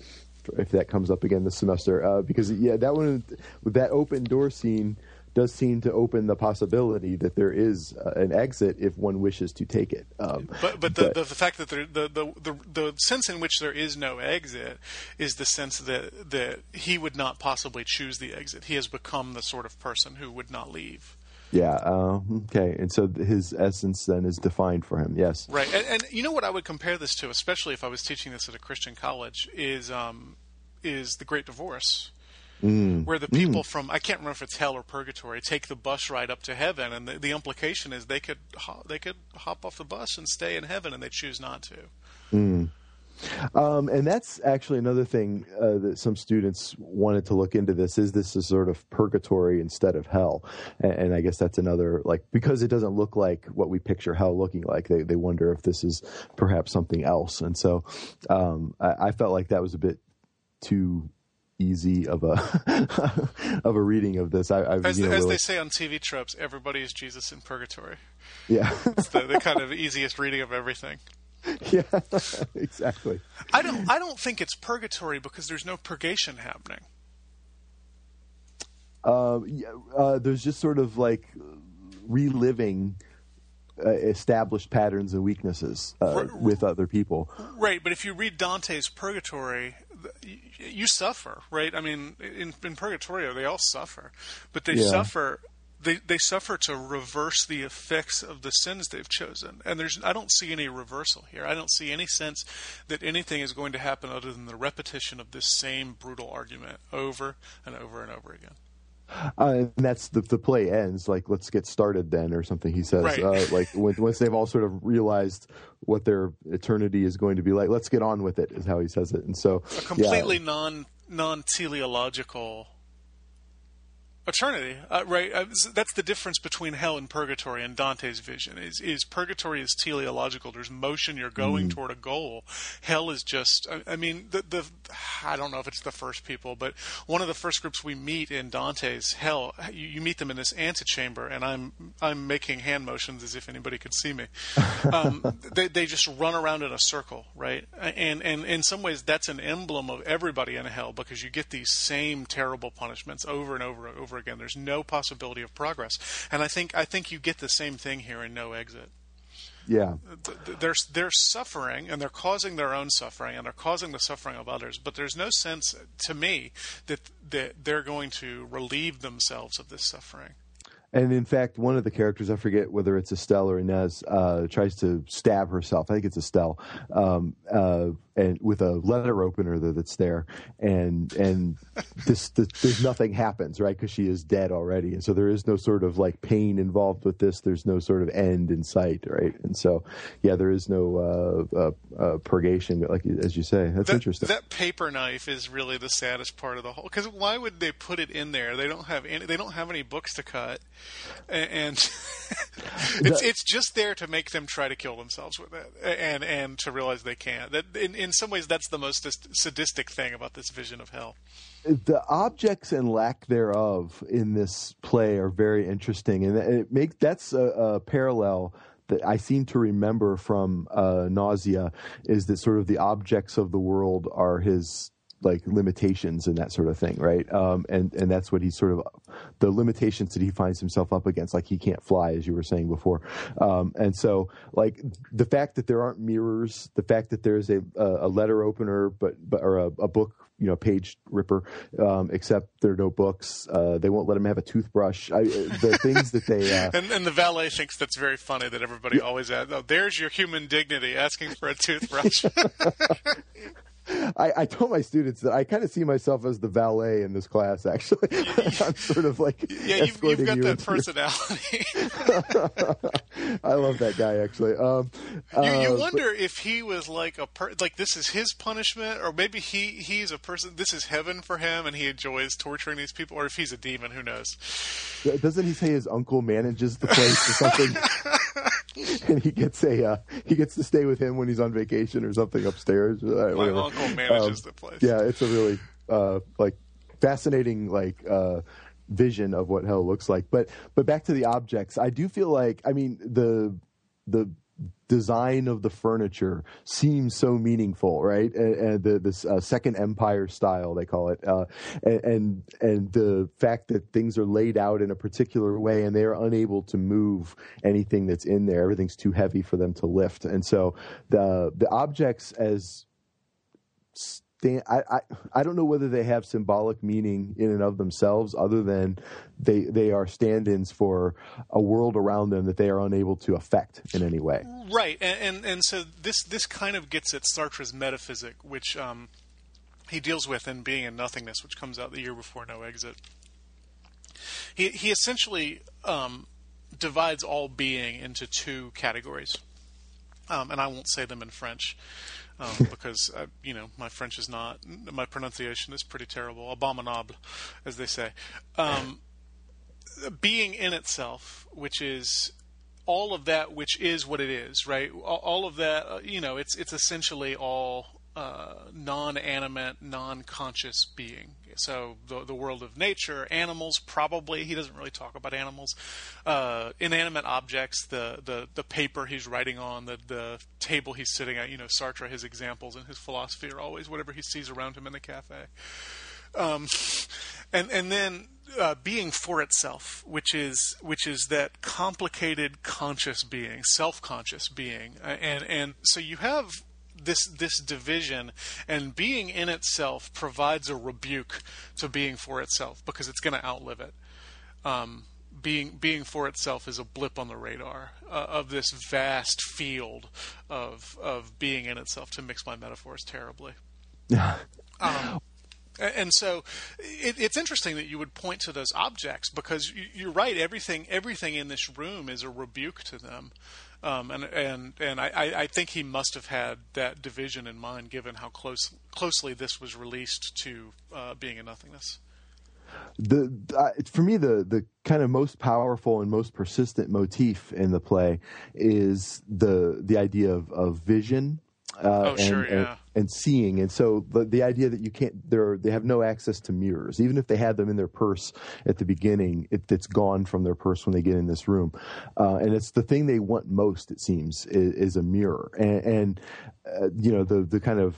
if that comes up again this semester, uh, because yeah, that one that open door scene does seem to open the possibility that there is uh, an exit if one wishes to take it. Um, But but the, the, the fact that there, the, the the the sense in which there is no exit is the sense that that he would not possibly choose the exit. He has become the sort of person who would not leave. yeah. Uh, okay. And so his essence then is defined for him. Yes. Right. And, and you know what I would compare this to, especially if I was teaching this at a Christian college, is um is the Great Divorce. Where the people from I can't remember if it's hell or purgatory take the bus ride up to heaven, and the, the implication is they could ho- they could hop off the bus and stay in heaven, and they choose not to. Um, and that's actually another thing uh, that some students wanted to look into. This is this is sort of purgatory instead of hell, and, and I guess that's another like because it doesn't look like what we picture hell looking like. They they wonder if this is perhaps something else, and so um, I, I felt like that was a bit too easy of a of a reading of this. I, I As, you know, as really- they say on TV tropes, everybody is Jesus in purgatory. yeah It's the, the kind of easiest reading of everything. yeah exactly. I don't. I don't think it's purgatory because there's no purgation happening. Yeah, uh, there's just sort of like reliving uh, established patterns and weaknesses uh, with other people. Right, but if you read Dante's Purgatory, you suffer, right? I mean, in, in Purgatorio, they all suffer, but they Yeah. suffer. They, they suffer to reverse the effects of the sins they've chosen, and there's I don't see any reversal here. I don't see any sense that anything is going to happen other than the repetition of this same brutal argument over and over and over again. Uh, and that's the the play ends like let's get started then or something. He says Right. uh, like when, once they've all sort of realized what their eternity is going to be like, let's get on with it is how he says it. And so A completely non non teleological eternity, uh, right? Uh, that's the difference between hell and purgatory in Dante's vision. Is is purgatory is teleological. There's motion. You're going toward a goal. Hell is just. I, I mean, the the I don't know if it's the first people, but one of the first groups we meet in Dante's hell, you, you meet them in this antechamber, and I'm I'm making hand motions as if anybody could see me. Um, they they just run around in a circle, right? And and in some ways, that's an emblem of everybody in hell because you get these same terrible punishments over and over and over again. There's no possibility of progress, and I think I think you get the same thing here in No Exit. Yeah. Th- th- They're they're suffering and they're causing their own suffering and they're causing the suffering of others, but there's no sense to me that that they're going to relieve themselves of this suffering. And in fact, one of the characters, I forget whether it's Estelle or Inez, uh, tries to stab herself. I think it's Estelle, um, uh, and with a letter opener that's there, and and this, this there's nothing happens, right? Because she is dead already, and so there is no sort of like pain involved with this. There's no sort of end in sight, right? And so, yeah, there is no uh, uh, uh, purgation, like as you say. That's that, interesting. That paper knife is really the saddest part of the whole. Because why would they put it in there? They don't have any. They don't have any books to cut, and, and it's it's just there to make them try to kill themselves with it, and and to realize they can't. That in in some ways that's the most sadistic thing about this vision of hell. the objects and lack thereof in this play are very interesting, and it makes that's a, a parallel that I seem to remember from uh, Nausea is that sort of the objects of the world are his like limitations and that sort of thing, right? Um, and and that's what he sort of the limitations that he finds himself up against, like he can't fly, as you were saying before. Um, and so, like the fact that there aren't mirrors, the fact that there's a a letter opener, but but or a, a book you know page ripper um, except there are no books uh, they won't let him have a toothbrush I, the things that they uh, And, and the valet thinks that's very funny that everybody always adds, "Oh, there's your human dignity asking for a toothbrush." I, I told my students that I kind of see myself as the valet in this class. Actually, I'm sort of like yeah, you've, you've got you that personality. I love that guy actually. Um, You, you uh, wonder if he was like a per- like this is his punishment, or maybe he he's a person. This is heaven for him, and he enjoys torturing these people, or if he's a demon, who knows? doesn't he say his uncle manages the place or something? and he gets a uh, he gets to stay with him when he's on vacation or something upstairs. My whatever. uncle manages Um, the place. Yeah, it's a really uh, like fascinating like uh, vision of what hell looks like. But but back to the objects, I do feel like I mean the the design of the furniture seems so meaningful, right? And, and the this uh, Second Empire style they call it, uh, and, and the fact that things are laid out in a particular way and they are unable to move anything that's in there. Everything's too heavy for them to lift, and so the the objects as stand, I, I I don't know whether they have symbolic meaning in and of themselves, other than they they are stand-ins for a world around them that they are unable to affect in any way. Right, and, and and so this this kind of gets at Sartre's metaphysic, which um, he deals with in Being and Nothingness, which comes out the year before No Exit. He he essentially um, divides all being into two categories, um, and I won't say them in French. Um, because uh, you know my French is not my pronunciation is pretty terrible, abominable, as they say. Um, being in itself, which is all of that which is what it is, right? All- of that, uh, you know, it's it's essentially all uh, non-animate, non-conscious being. So the the world of nature, animals, probably he doesn't really talk about animals, uh, inanimate objects, the, the the paper he's writing on, the the table he's sitting at. You know, Sartre, his examples and his philosophy are always whatever he sees around him in the cafe um, and and then uh, being for itself, which is which is that complicated conscious being, self-conscious being, and and so you have this this division, and being in itself provides a rebuke to being for itself because it's going to outlive it. Um, being being for itself is a blip on the radar uh, of this vast field of of being in itself. To mix my metaphors terribly. Um, and so it, it's interesting that you would point to those objects because you, you're right. Everything everything in this room is a rebuke to them, um, and and and I, I think he must have had that division in mind, given how close closely this was released to uh, being a nothingness. the uh, for me the the kind of most powerful and most persistent motif in the play is the the idea of, of vision uh, Oh, and, sure, yeah. and seeing. And so the, the idea that you can't they're they have no access to mirrors. Even if they had them in their purse at the beginning it, it's gone from their purse when they get in this room. Uh, and it's the thing they want most it seems is, is a mirror. And, and uh, you know the the kind of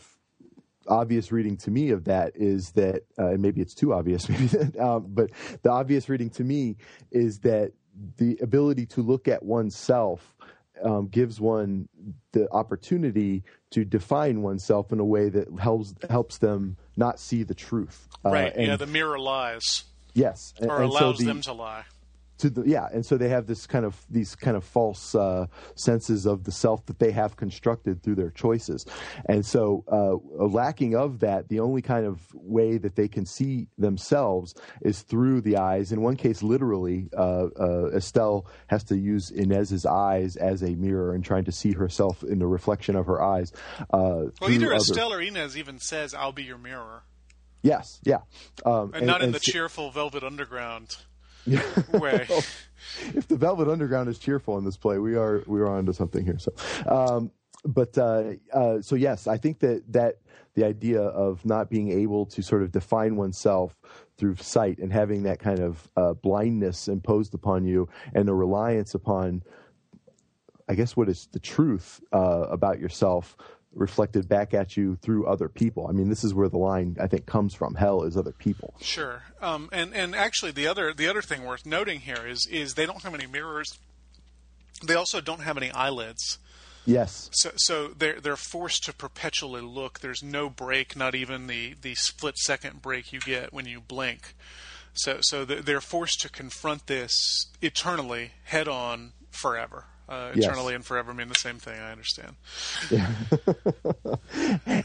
obvious reading to me of that is that, uh, and maybe it's too obvious, maybe, um, but the obvious reading to me is that the ability to look at oneself um, gives one the opportunity to define oneself in a way that helps helps them not see the truth. Uh, right. and yeah, the mirror lies yes, and- or and so allows the- them to lie. To the yeah and so they have this kind of these kind of false uh, senses of the self that they have constructed through their choices. And so uh, lacking of that the only kind of way that they can see themselves is through the eyes. In one case literally uh, uh, estelle has to use inez's eyes as a mirror and trying to see herself in the reflection of her eyes uh, Well, either other- Estelle or Inez even says, "I'll be your mirror," yes yeah. Um, and, not in the so- cheerful Velvet Underground if the Velvet Underground is cheerful in this play, we are we are onto something here. So, um, but uh, uh, so yes, I think that that the idea of not being able to sort of define oneself through sight and having that kind of uh, blindness imposed upon you and the reliance upon, I guess, what is the truth uh, about yourself reflected back at you through other people. I mean, this is where the line I think comes from. Hell is other people. Sure. Um, and and actually, the other the other thing worth noting here is is they don't have any mirrors. They also don't have any eyelids. Yes. So, so they're they're forced to perpetually look. There's no break, not even the, the split second break you get when you blink. So so they're forced to confront this eternally, head on, forever. Uh, Yes. eternally and forever mean the same thing. I understand.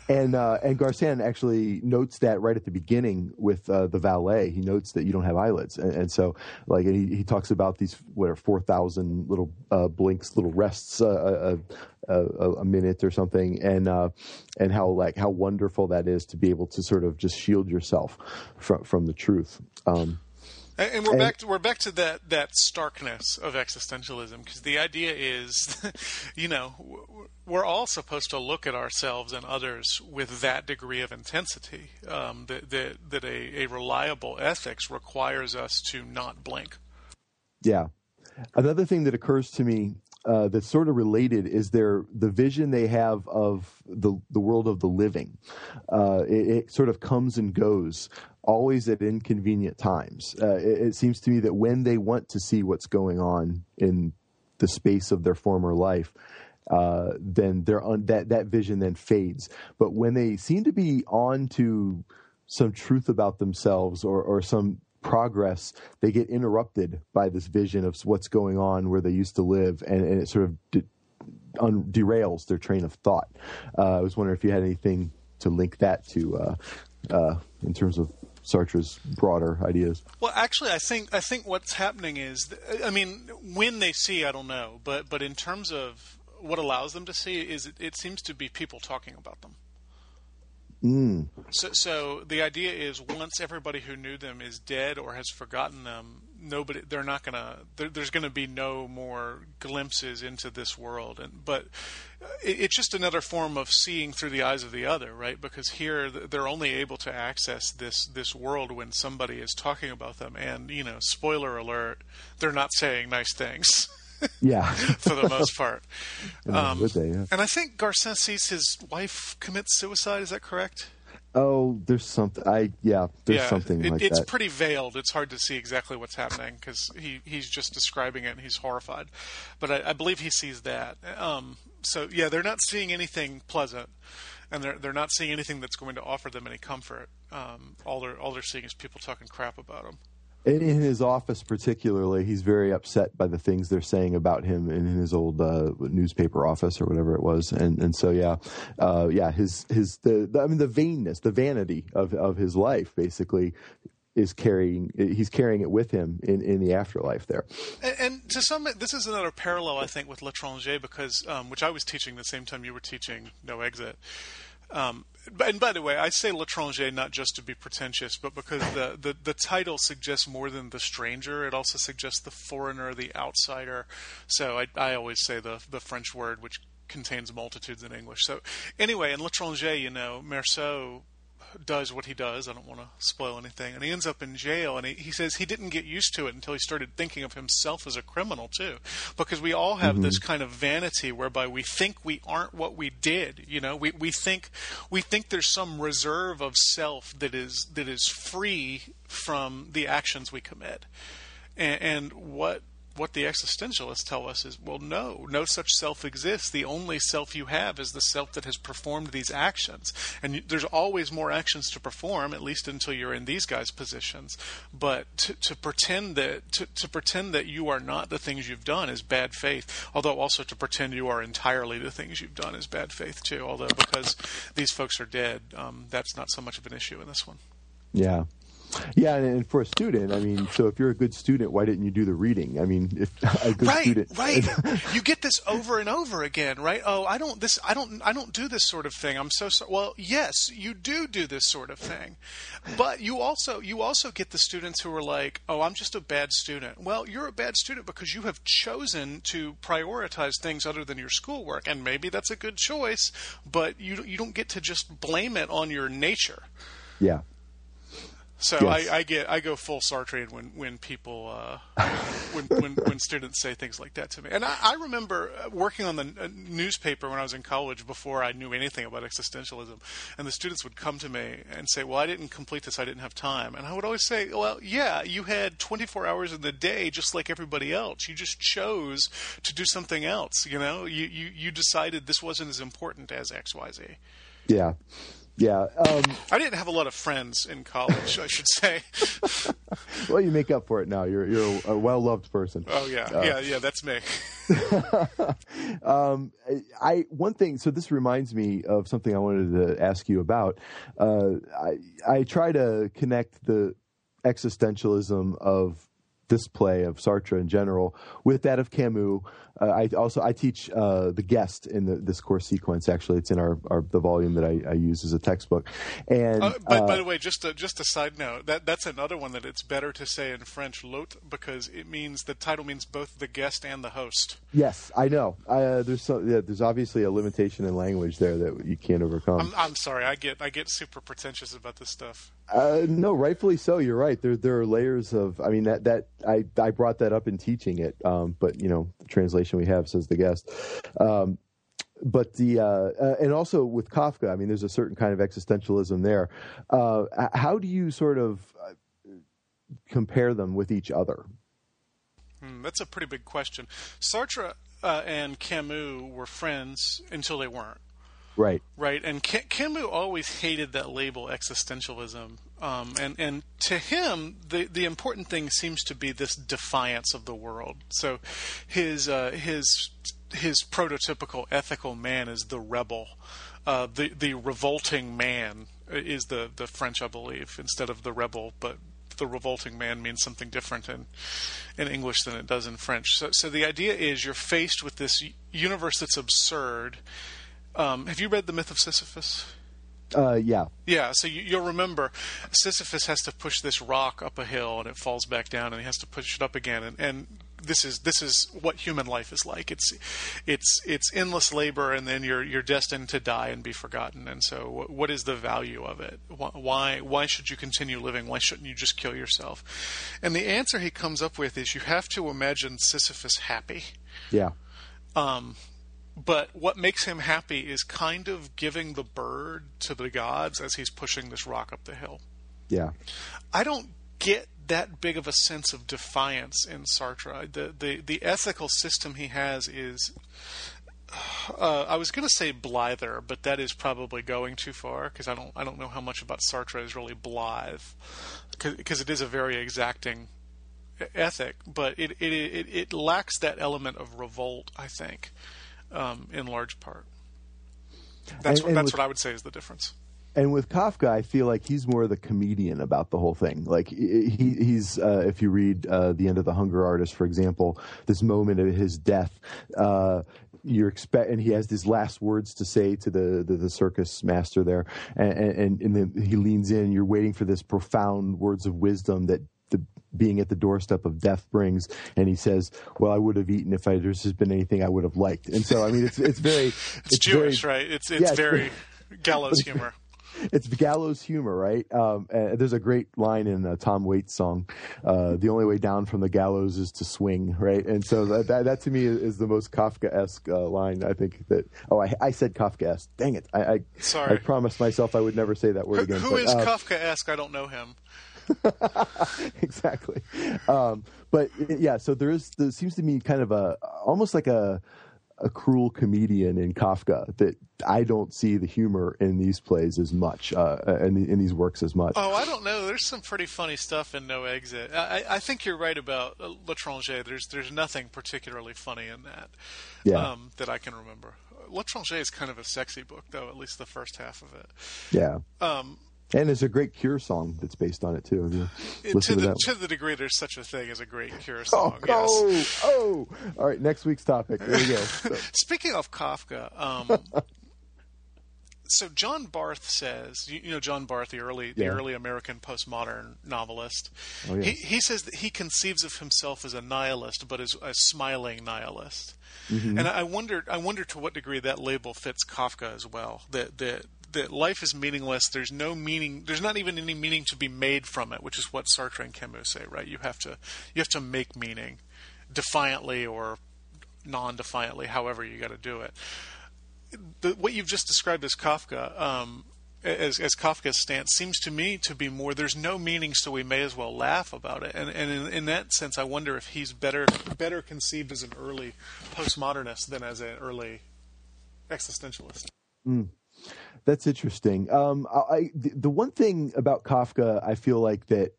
And uh, and Garcin actually notes that right at the beginning with uh, the valet. He notes that you don't have eyelids, and, and so like and he, he talks about these what are four thousand little uh, blinks, little rests uh, a, a, a minute or something, and uh, and how like how wonderful that is to be able to sort of just shield yourself from from the truth. Um, And, and we're And- back to we're back to that that starkness of existentialism because the idea is, you know, we're all supposed to look at ourselves and others with that degree of intensity. Um, that that, that a, a reliable ethics requires us to not blink. Yeah. Another thing that occurs to me uh, that's sort of related is their the vision they have of the the world of the living. Uh, it, it sort of comes and goes, always at inconvenient times. Uh, it, it seems to me that when they want to see what's going on in the space of their former life, uh, then their that that vision then fades. But when they seem to be on to some truth about themselves or, or some progress, they get interrupted by this vision of what's going on where they used to live, and, and it sort of de- un- derails their train of thought. Uh, I was wondering if you had anything to link that to uh, uh, in terms of Sartre's broader ideas. Well, actually, I think I think what's happening is, I mean, when they see, I don't know, but but in terms of what allows them to see is it, it seems to be people talking about them. Hmm. So, so the idea is once everybody who knew them is dead or has forgotten them, nobody they're not gonna there, there's gonna be no more glimpses into this world. And but it, it's just another form of seeing through the eyes of the other, right? Because here they're only able to access this this world when somebody is talking about them. And you know, spoiler alert, they're not saying nice things. Yeah, for the most part. Um, they? Yeah. And I think Garcin sees his wife commit suicide. Is that correct? Oh, there's something. I yeah, there's yeah, something it, like it's that. pretty veiled. It's hard to see exactly what's happening because he, he's just describing it and he's horrified. But I, I believe he sees that. Um, so yeah, they're not seeing anything pleasant, and they're they're not seeing anything that's going to offer them any comfort. Um, all they're all they're seeing is people talking crap about them. In, his office, particularly, he's very upset by the things they're saying about him in his old uh, newspaper office or whatever it was, and and so yeah, uh, yeah, his his the, the I mean the vainness, the vanity of of his life, basically, is carrying he's carrying it with him in in the afterlife there. And, and to some, this is another parallel I think with L'Étranger because, um, which I was teaching the same time you were teaching No Exit. Um, and by the way, I say l'étranger not just to be pretentious, but because the, the, the title suggests more than the stranger. It also suggests the foreigner, the outsider. So I, I always say the the French word, which contains multitudes in English. So anyway, in l'étranger, you know, Meursault does what he does. I don't want to spoil anything. And he ends up in jail. And he, he says he didn't get used to it until he started thinking of himself as a criminal, too. Because we all have mm-hmm. this kind of vanity whereby we think we aren't what we did. You know, we, we think we think there's some reserve of self that is that is free from the actions we commit. And, and what what the existentialists tell us is, well, no, no such self exists. The only self you have is the self that has performed these actions. And there's always more actions to perform, at least until you're in these guys' positions. But to, to pretend that to, to pretend that you are not the things you've done is bad faith. Although also to pretend you are entirely the things you've done is bad faith too. Although because these folks are dead, um, that's not so much of an issue in this one. Yeah. Yeah, and, for a student, I mean, so if you're a good student, why didn't you do the reading? I mean, if a good right, student, right. you get this over and over again, right? Oh, I don't this I don't I don't do this sort of thing. I'm so sorry. Well, yes, you do do this sort of thing, but you also you also get the students who are like, oh, I'm just a bad student. Well, you're a bad student because you have chosen to prioritize things other than your schoolwork, and maybe that's a good choice, but you you don't get to just blame it on your nature. yeah, So Yes. I, I get I go full Sartrean when when people uh, when, when when students say things like that to me. And I, I remember uh, working on the uh, newspaper when I was in college before I knew anything about existentialism, and the students would come to me and say, "Well, I didn't complete this. I didn't have time." And I would always say, "Well, yeah, you had 24 hours in the day, just like everybody else. You just chose to do something else. You know, you you you decided this wasn't as important as X Y Z." yeah, yeah. Um, I didn't have a lot of friends in college, I should say. well, you make up for it now. You're you're a well loved person. Oh yeah, yeah, yeah. That's me. Um, I one thing. So this reminds me of something I wanted to ask you about. Uh, I I try to connect the existentialism of this play of Sartre in general with that of Camus. Uh, I also I teach uh, the guest in the, this course sequence. Actually, it's in our, our the volume that I, I use as a textbook. And Uh, by, uh, by the way, just a, just a side note that that's another one that it's better to say in French "l'hôte" because it means the title means both the guest and the host. yes, I know. Uh, there's so, yeah, there's obviously a limitation in language there that you can't overcome. I'm, I'm sorry, I get I get super pretentious about this stuff. Uh, no, rightfully so. You're right. There, there are layers of. I mean, that that I I brought that up in teaching it. Um, but you know, the translation we have says the guest. Um, but the uh, uh, and also with Kafka, I mean, there's a certain kind of existentialism there. Uh, how do you sort of uh, compare them with each other? Hmm, that's a pretty big question. Sartre uh, and Camus were friends until they weren't. Right. Right, and Camus always hated that label existentialism, um, and and to him, the the important thing seems to be this defiance of the world. So, his uh, his his prototypical ethical man is the rebel, uh, the the revolting man is the the French, I believe, instead of the rebel, but the revolting man means something different in in English than it does in French. So, so the idea is you're faced with this universe that's absurd. Um, have you read the myth of Sisyphus? Uh, yeah. Yeah, so you, you'll remember Sisyphus has to push this rock up a hill and it falls back down, and he has to push it up again. And, and this is this is what human life is like. It's it's it's endless labor, and then you're you're destined to die and be forgotten. And so, what, what is the value of it? Why why should you continue living? Why shouldn't you just kill yourself? And the answer he comes up with is you have to imagine Sisyphus happy. Yeah. Um, but what makes him happy is kind of giving the bird to the gods as he's pushing this rock up the hill. Yeah. I don't get that big of a sense of defiance in Sartre. The the, the ethical system he has is. Uh, I was going to say blither, but that is probably going too far because I don't I don't know how much about Sartre is really blithe because it is a very exacting ethic, but it it, it it lacks that element of revolt. I think, um, in large part. That's And- what and that's with- what I would say is the difference. and with Kafka, I feel like he's more of the comedian about the whole thing. Like he, he's, uh, if you read uh, the end of the Hunger Artist, for example, this moment of his death, uh, you're expect, and he has these last words to say to the the, the circus master there, and, and and then he leans in. You're waiting for this profound words of wisdom that being at the doorstep of death brings, and he says, "Well, I would have eaten if I, there's just been anything I would have liked." And so, I mean, it's it's very It's, Jewish, very, right? It's it's Yeah, it's very gallows humor. it's gallows humor, right? Um, and there's a great line in a Tom Waits song, uh, "The only way down from the gallows is to swing," right? And so that that, that to me is, is the most Kafka-esque uh, line. I think that. Oh, I, I said Kafka-esque. Dang it! I I, Sorry. I promised myself I would never say that word Who, again. who but, is uh, Kafka-esque? I don't know him. exactly. Um, but yeah, so there is there seems to me kind of a almost like a a cruel comedian in Kafka that I don't see the humor in these plays as much uh, in, the, in these works as much. Oh, I don't know. There's some pretty funny stuff in No Exit. I, I think you're right about uh, L'Étranger. There's there's nothing particularly funny in that Yeah. um, that I can remember. L'Étranger is kind of a sexy book, though. At least the first half of it. Yeah. Um, And there's a great Cure song that's based on it too. Have you to to, the that? to the degree there's such a thing as a great Cure Oh, song. yes. oh, oh! All right, next week's topic. There you go. So, Speaking of Kafka, um, so John Barth says, you, you know John Barth, the early the early American postmodern novelist. Oh, yes. He he says that he conceives of himself as a nihilist, but as a smiling nihilist. Mm-hmm. And I wonder I wonder to what degree that label fits Kafka as well. That that that life is meaningless. There's no meaning. There's not even any meaning to be made from it, which is what Sartre and Camus say. Right? You have to you have to make meaning defiantly or non-defiantly, however you got to do it. The, what you've just described as Kafka, um, as, as Kafka's stance, seems to me to be more. There's no meaning, so we may as well laugh about it. And, and in, in that sense, I wonder if he's better better conceived as an early postmodernist than as an early existentialist. That's interesting. Um, I, the, the one thing about Kafka, I feel like that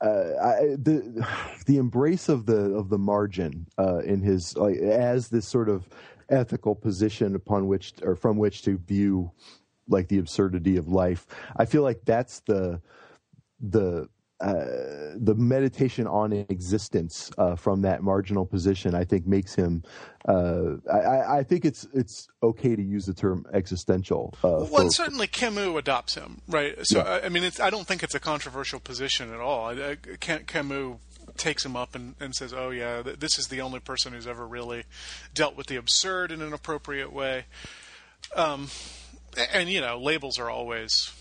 uh, I, the the embrace of the of the margin uh, in his like as this sort of ethical position upon which or from which to view like the absurdity of life. I feel like that's the the uh, the meditation on existence uh, from that marginal position, I think, makes him. Uh, I, I think it's it's okay to use the term existential. Uh, Well, for- and certainly Camus adopts him, right? So Yeah. I, mean, it's, I don't think it's a controversial position at all. I, I, Ca- Camus takes him up and, and says, "Oh yeah, th- this is the only person who's ever really dealt with the absurd in an appropriate way." Um, a- and you know, labels are always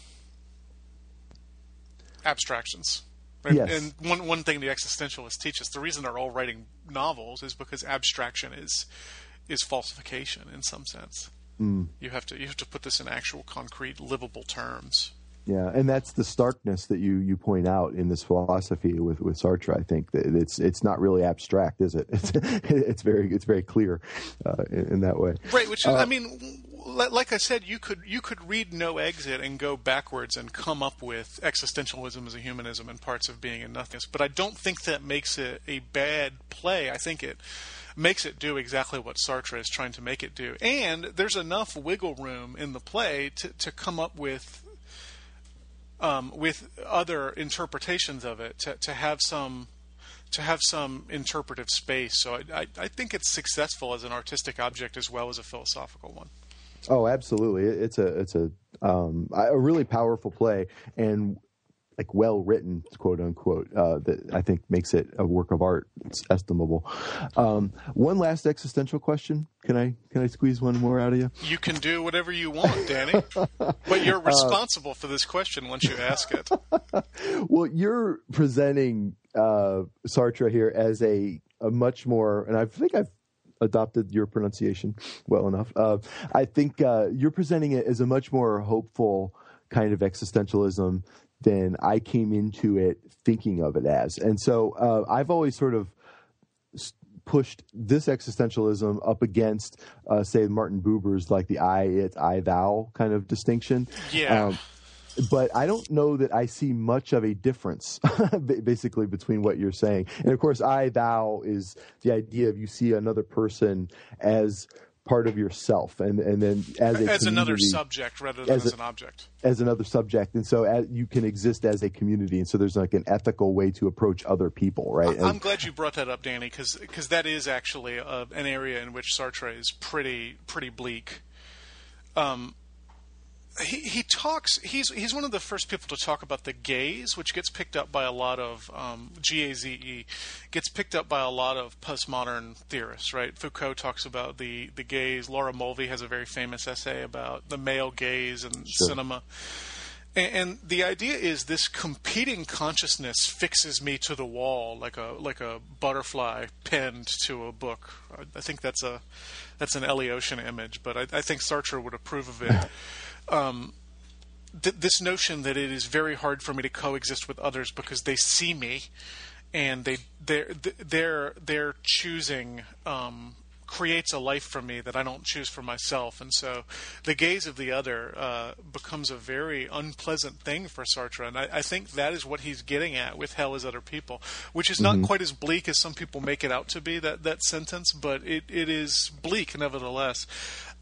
abstractions. Right? Yes. And one one thing the existentialists teach us: the reason they're all writing novels is because abstraction is is falsification in some sense. You have to you have to put this in actual concrete livable terms. Yeah, and that's the starkness that you you point out in this philosophy with with Sartre. I think that it's it's not really abstract, is it? It's it's very it's very clear uh, in, in that way. Right, which is, I mean, like I said, you could you could read No Exit and go backwards and come up with existentialism as a humanism and parts of being and nothingness. But I don't think that makes it a bad play. I think it makes it do exactly what Sartre is trying to make it do. And there's enough wiggle room in the play to to come up with um, with other interpretations of it to, to have some to have some interpretive space. So I, I, I think it's successful as an artistic object as well as a philosophical one. Oh, absolutely. It's a it's a um, a really powerful play and like well written, quote unquote. Uh, that I think makes it a work of art. It's estimable. Um, one last existential question. Can I can I squeeze one more out of you? You can do whatever you want, Danny, but you're responsible for this question once you ask it. Well, you're presenting uh, Sartre here as a, a much more, and I think I've adopted your pronunciation well enough. Uh, I think uh, you're presenting it as a much more hopeful kind of existentialism than I came into it thinking of it as. And so uh, I've always sort of pushed this existentialism up against, uh, say, Martin Buber's like the I, it, I, thou kind of distinction. Yeah. Um, but I don't know that I see much of a difference, basically, between what you're saying. And of course, I thou is the idea of you see another person as part of yourself, and and then as a as another subject rather than As as, a- an object. as another subject, and so as, you can exist as a community, and so there's like an ethical way to approach other people, right? I'm glad you brought that up, Danny, because because that is actually uh, an area in which Sartre is pretty pretty bleak. Um, he he talks. He's he's one of the first people to talk about the gaze, which gets picked up by a lot of um, G A Z E, gets picked up by a lot of postmodern theorists. Right? Foucault talks about the the gaze. Laura Mulvey has a very famous essay about the male gaze and Sure. cinema. And, and the idea is this competing consciousness fixes me to the wall like a like a butterfly pinned to a book. I, I think that's a that's an Eliotian image, but I, I think Sartre would approve of it. Um, th- this notion that it is very hard for me to coexist with others because they see me, and they they're they're they're choosing um, creates a life for me that I don't choose for myself, and so the gaze of the other uh, becomes a very unpleasant thing for Sartre, and I, I think that is what he's getting at with "Hell is other people," which is not quite as bleak as some people make it out to be. That that sentence, but it, it is bleak nevertheless.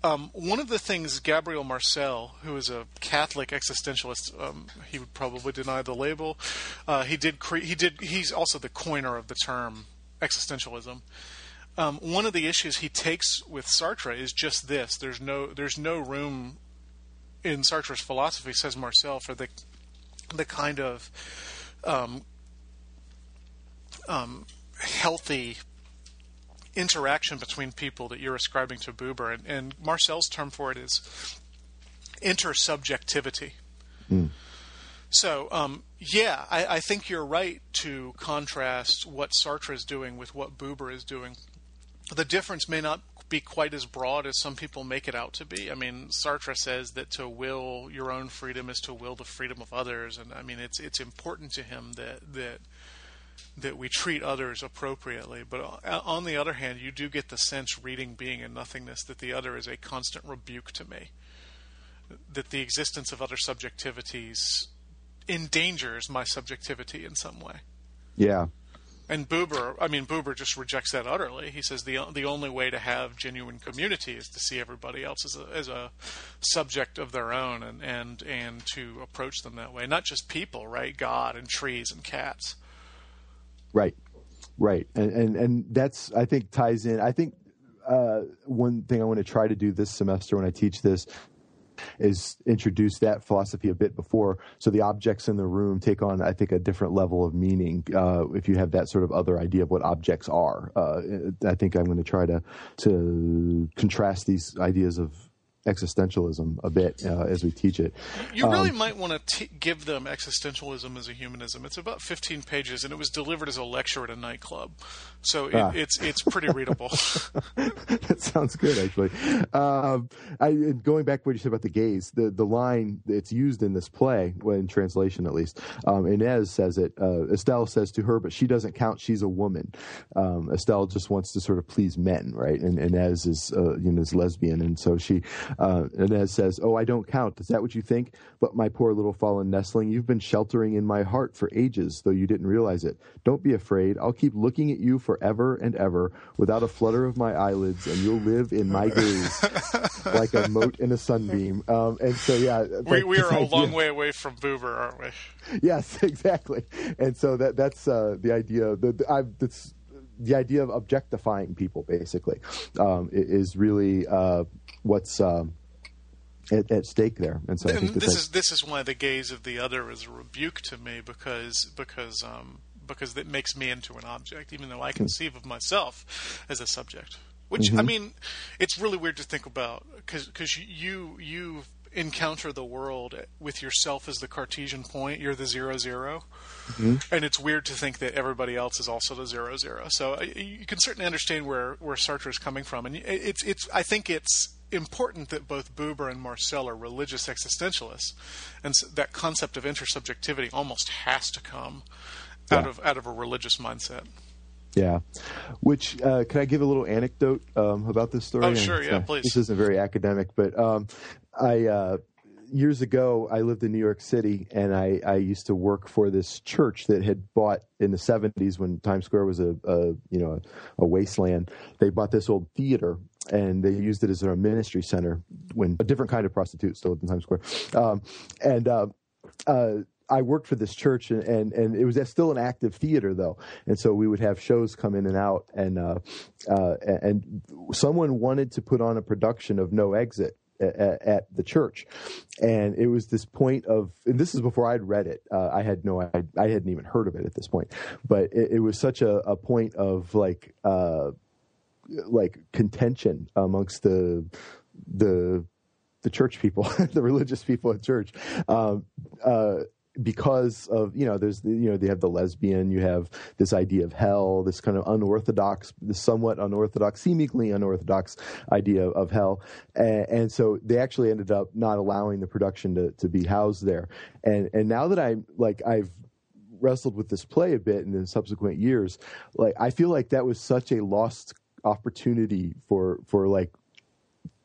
Um, one of the things Gabriel Marcel, who is a Catholic existentialist, um, he would probably deny the label. Uh, he did. Cre- he did. He's also the coiner of the term existentialism. Um, one of the issues he takes with Sartre is just this: there's no there's no room in Sartre's philosophy, says Marcel, for the the kind of um, um, healthy interaction between people that you're ascribing to Buber, and, and Marcel's term for it is intersubjectivity. So, um, yeah, I, I think you're right to contrast what Sartre is doing with what Buber is doing. The difference may not be quite as broad as some people make it out to be. I mean, Sartre says that to will your own freedom is to will the freedom of others, and I mean, it's it's important to him that that that we treat others appropriately. But on the other hand, you do get the sense, reading Being and Nothingness, that the other is a constant rebuke to me. That the existence of other subjectivities endangers my subjectivity in some way. yeah, And Buber, I mean, Buber just rejects that utterly. He says the the only way to have genuine community is to see everybody else as a, as a subject of their own, and, and and to approach them that way. Not just people, right? God and trees and cats. Right, right, and and and that's I think ties in. I think uh, one thing I want to try to do this semester when I teach this is introduce that philosophy a bit before, so the objects in the room take on I think a different level of meaning. Uh, if you have that sort of other idea of what objects are, uh, I think I'm going to try to to contrast these ideas of existentialism a bit uh, as we teach it. You really Um, might want to give them existentialism as a humanism. It's about 15 pages, and it was delivered as a lecture at a nightclub, so it, Ah. it's it's pretty readable. that sounds good, actually. Um, I, going back to what you said about the gaze, the, the line that's used in this play, well, in translation at least, um, Inez says it. Uh, Estelle says to her, but she doesn't count. She's a woman. Um, Estelle just wants to sort of please men, right? And Inez is, uh, you know, is lesbian, and so she, uh, Inez says, "Oh, I don't count. Is that what you think? But my poor little fallen nestling, you've been sheltering in my heart for ages, though you didn't realize it. Don't be afraid. I'll keep looking at you forever and ever, without a flutter of my eyelids, and you'll live in my gaze like a mote in a sunbeam." Um, and so, yeah, we, we are a this long way away from Buber, aren't we? Yes, exactly. And so that that's uh, the idea. The, the, I, that's the idea of objectifying people, basically, um, is really uh, what's um, at, at stake there. And so I and think this is this is why the gaze of the other is a rebuke to me because because um, because it makes me into an object, even though I conceive of myself as a subject. Which Mm-hmm. I mean, it's really weird to think about because you you encounter the world with yourself as the Cartesian point. You're the zero zero. Mm-hmm. and it's weird to think that everybody else is also the zero zero. So uh, you can certainly understand where where Sartre is coming from, and it's it's. I think it's important that both Buber and Marcel are religious existentialists, and so that concept of intersubjectivity almost has to come out of out of a religious mindset. Yeah. Which uh, can I give a little anecdote um, about this story? Oh, sure, It's yeah, not- please. This isn't very academic, but um, I uh, years ago I lived in New York City, and I, I used to work for this church that had bought in the '70s when Times Square was a, a you know a, wasteland. They bought this old theater, and they used it as their ministry center when a different kind of prostitute still lived in Times Square. Um, and uh, uh, I worked for this church, and, and and it was still an active theater though, and so we would have shows come in and out, and uh, uh, and someone wanted to put on a production of No Exit. At, at the church, and it was this point of, and this is before I'd read it. Uh, I had no, I, I hadn't even heard of it at this point, but it, it was such a, a point of like, uh, like contention amongst the the the church people, the religious people at church, um, uh, because of you know there's the, you know they have the lesbian, you have this idea of hell, this kind of unorthodox, somewhat unorthodox, seemingly unorthodox idea of hell, and, and so they actually ended up not allowing the production to to be housed there, and and now that I like I've wrestled with this play a bit in the subsequent years, like I feel like that was such a lost opportunity for for like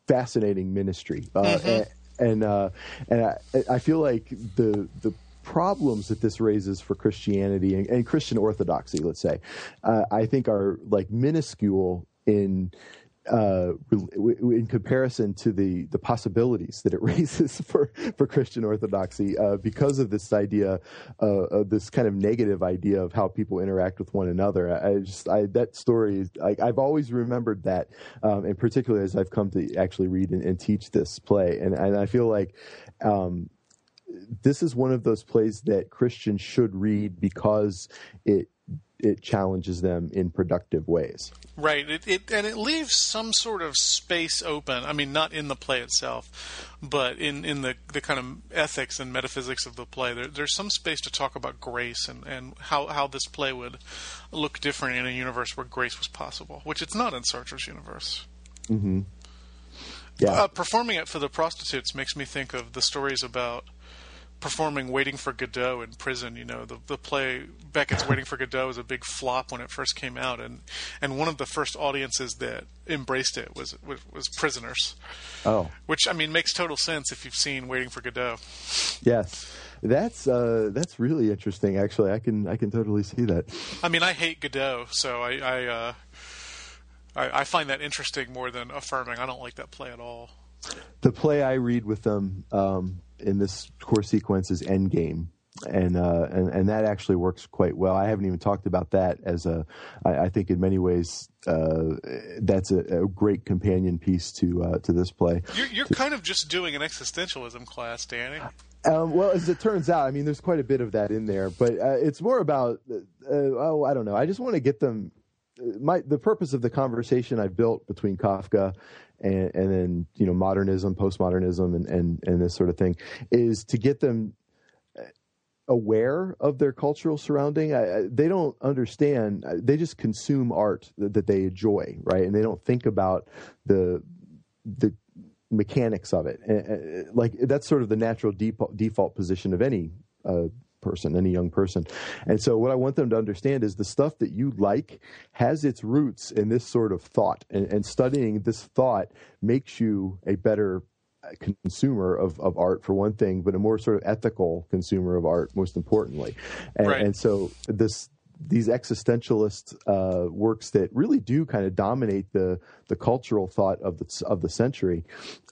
fascinating ministry, uh, Mm-hmm. and and, uh, and I, I feel like the the problems that this raises for Christianity and, and Christian orthodoxy, let's say, uh, I think are like minuscule in. Uh, in comparison to the, the possibilities that it raises for, for Christian orthodoxy, uh, because of this idea, uh, of this kind of negative idea of how people interact with one another. I, just, I, that story, I, I've always remembered that, um, and particularly as I've come to actually read and, and teach this play. And, and I feel like, um, this is one of those plays that Christians should read because it it challenges them in productive ways. Right. It, it and it leaves some sort of space open. I mean, not in the play itself, but in, in the, the kind of ethics and metaphysics of the play. There, there's some space to talk about grace and, and how, how this play would look different in a universe where grace was possible, which it's not in Sartre's universe. Yeah, Uh, performing it for the prostitutes makes me think of the stories about performing Waiting for Godot in prison. You know, the the play Beckett's Waiting for Godot was a big flop when it first came out, and and one of the first audiences that embraced it was was, was prisoners. Oh, Which I mean makes total sense if you've seen Waiting for Godot. yes, that's uh, that's really interesting. Actually, I can I can totally see that. I mean, I hate Godot, so I I, uh, I I find that interesting more than affirming. I don't like that play at all. The play I read with them um, in this core sequence is Endgame. And, uh, and and that actually works quite well. I haven't even talked about that as a. I, I think in many ways uh, that's a, a great companion piece to uh, to this play. You're you're kind of just doing an existentialism class, Danny. Um, well, as it turns out, I mean, there's quite a bit of that in there, but uh, it's more about, uh, oh, I don't know. I just want to get them. My the purpose of the conversation I built between Kafka and, and then you know modernism, postmodernism, and, and and this sort of thing is to get them aware of their cultural surrounding. I, I, they don't understand. They just consume art that, that they enjoy, right? And they don't think about the the mechanics of it. And, uh, like that's sort of the natural default, default position of any uh, person, any young person. And so, what I want them to understand is the stuff that you like has its roots in this sort of thought, and, and studying this thought makes you a better uh, consumer of, of art for one thing, but a more sort of ethical consumer of art, most importantly. And, Right. and so this these existentialist uh, works that really do kind of dominate the the cultural thought of the of the century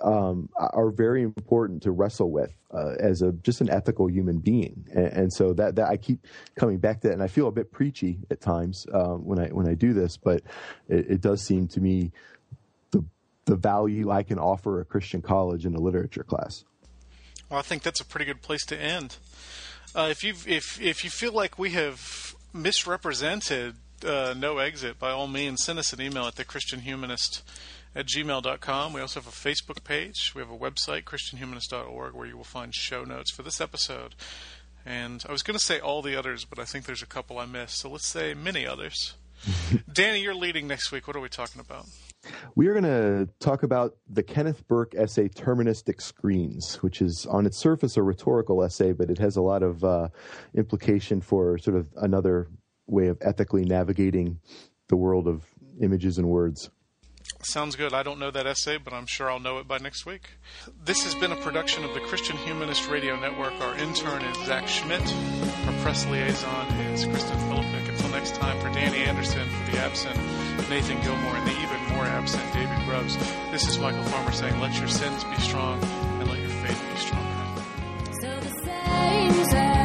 um, are very important to wrestle with uh, as a just an ethical human being, and, and so that that I keep coming back to that, and I feel a bit preachy at times um, when I when I do this, but it, it does seem to me the the value I can offer a Christian college in a literature class. Well, I think that's a pretty good place to end. Uh, if you if if you feel like we have misrepresented uh, no exit, by all means, send us an email at thechristianhumanist at gmail.com. We also have a Facebook page. We have a website, christianhumanist.org, where you will find show notes for this episode. And I was going to say all the others, but I think there's a couple I missed. So let's say many others. Danny, you're leading next week. What are we talking about? We are going to talk about the Kenneth Burke essay Terministic Screens, which is on its surface a rhetorical essay, but it has a lot of uh, implication for sort of another way of ethically navigating the world of images and words. Sounds good. I don't know that essay, but I'm sure I'll know it by next week. This has been a production of the Christian Humanist Radio Network. Our intern is Zach Schmidt. Our press liaison is Kristen Philippic takes time for Danny Anderson, for the absent Nathan Gilmore, and the even more absent David Grubbs. This is Michial Farmer saying, Let your sins be strong and let your faith be stronger. So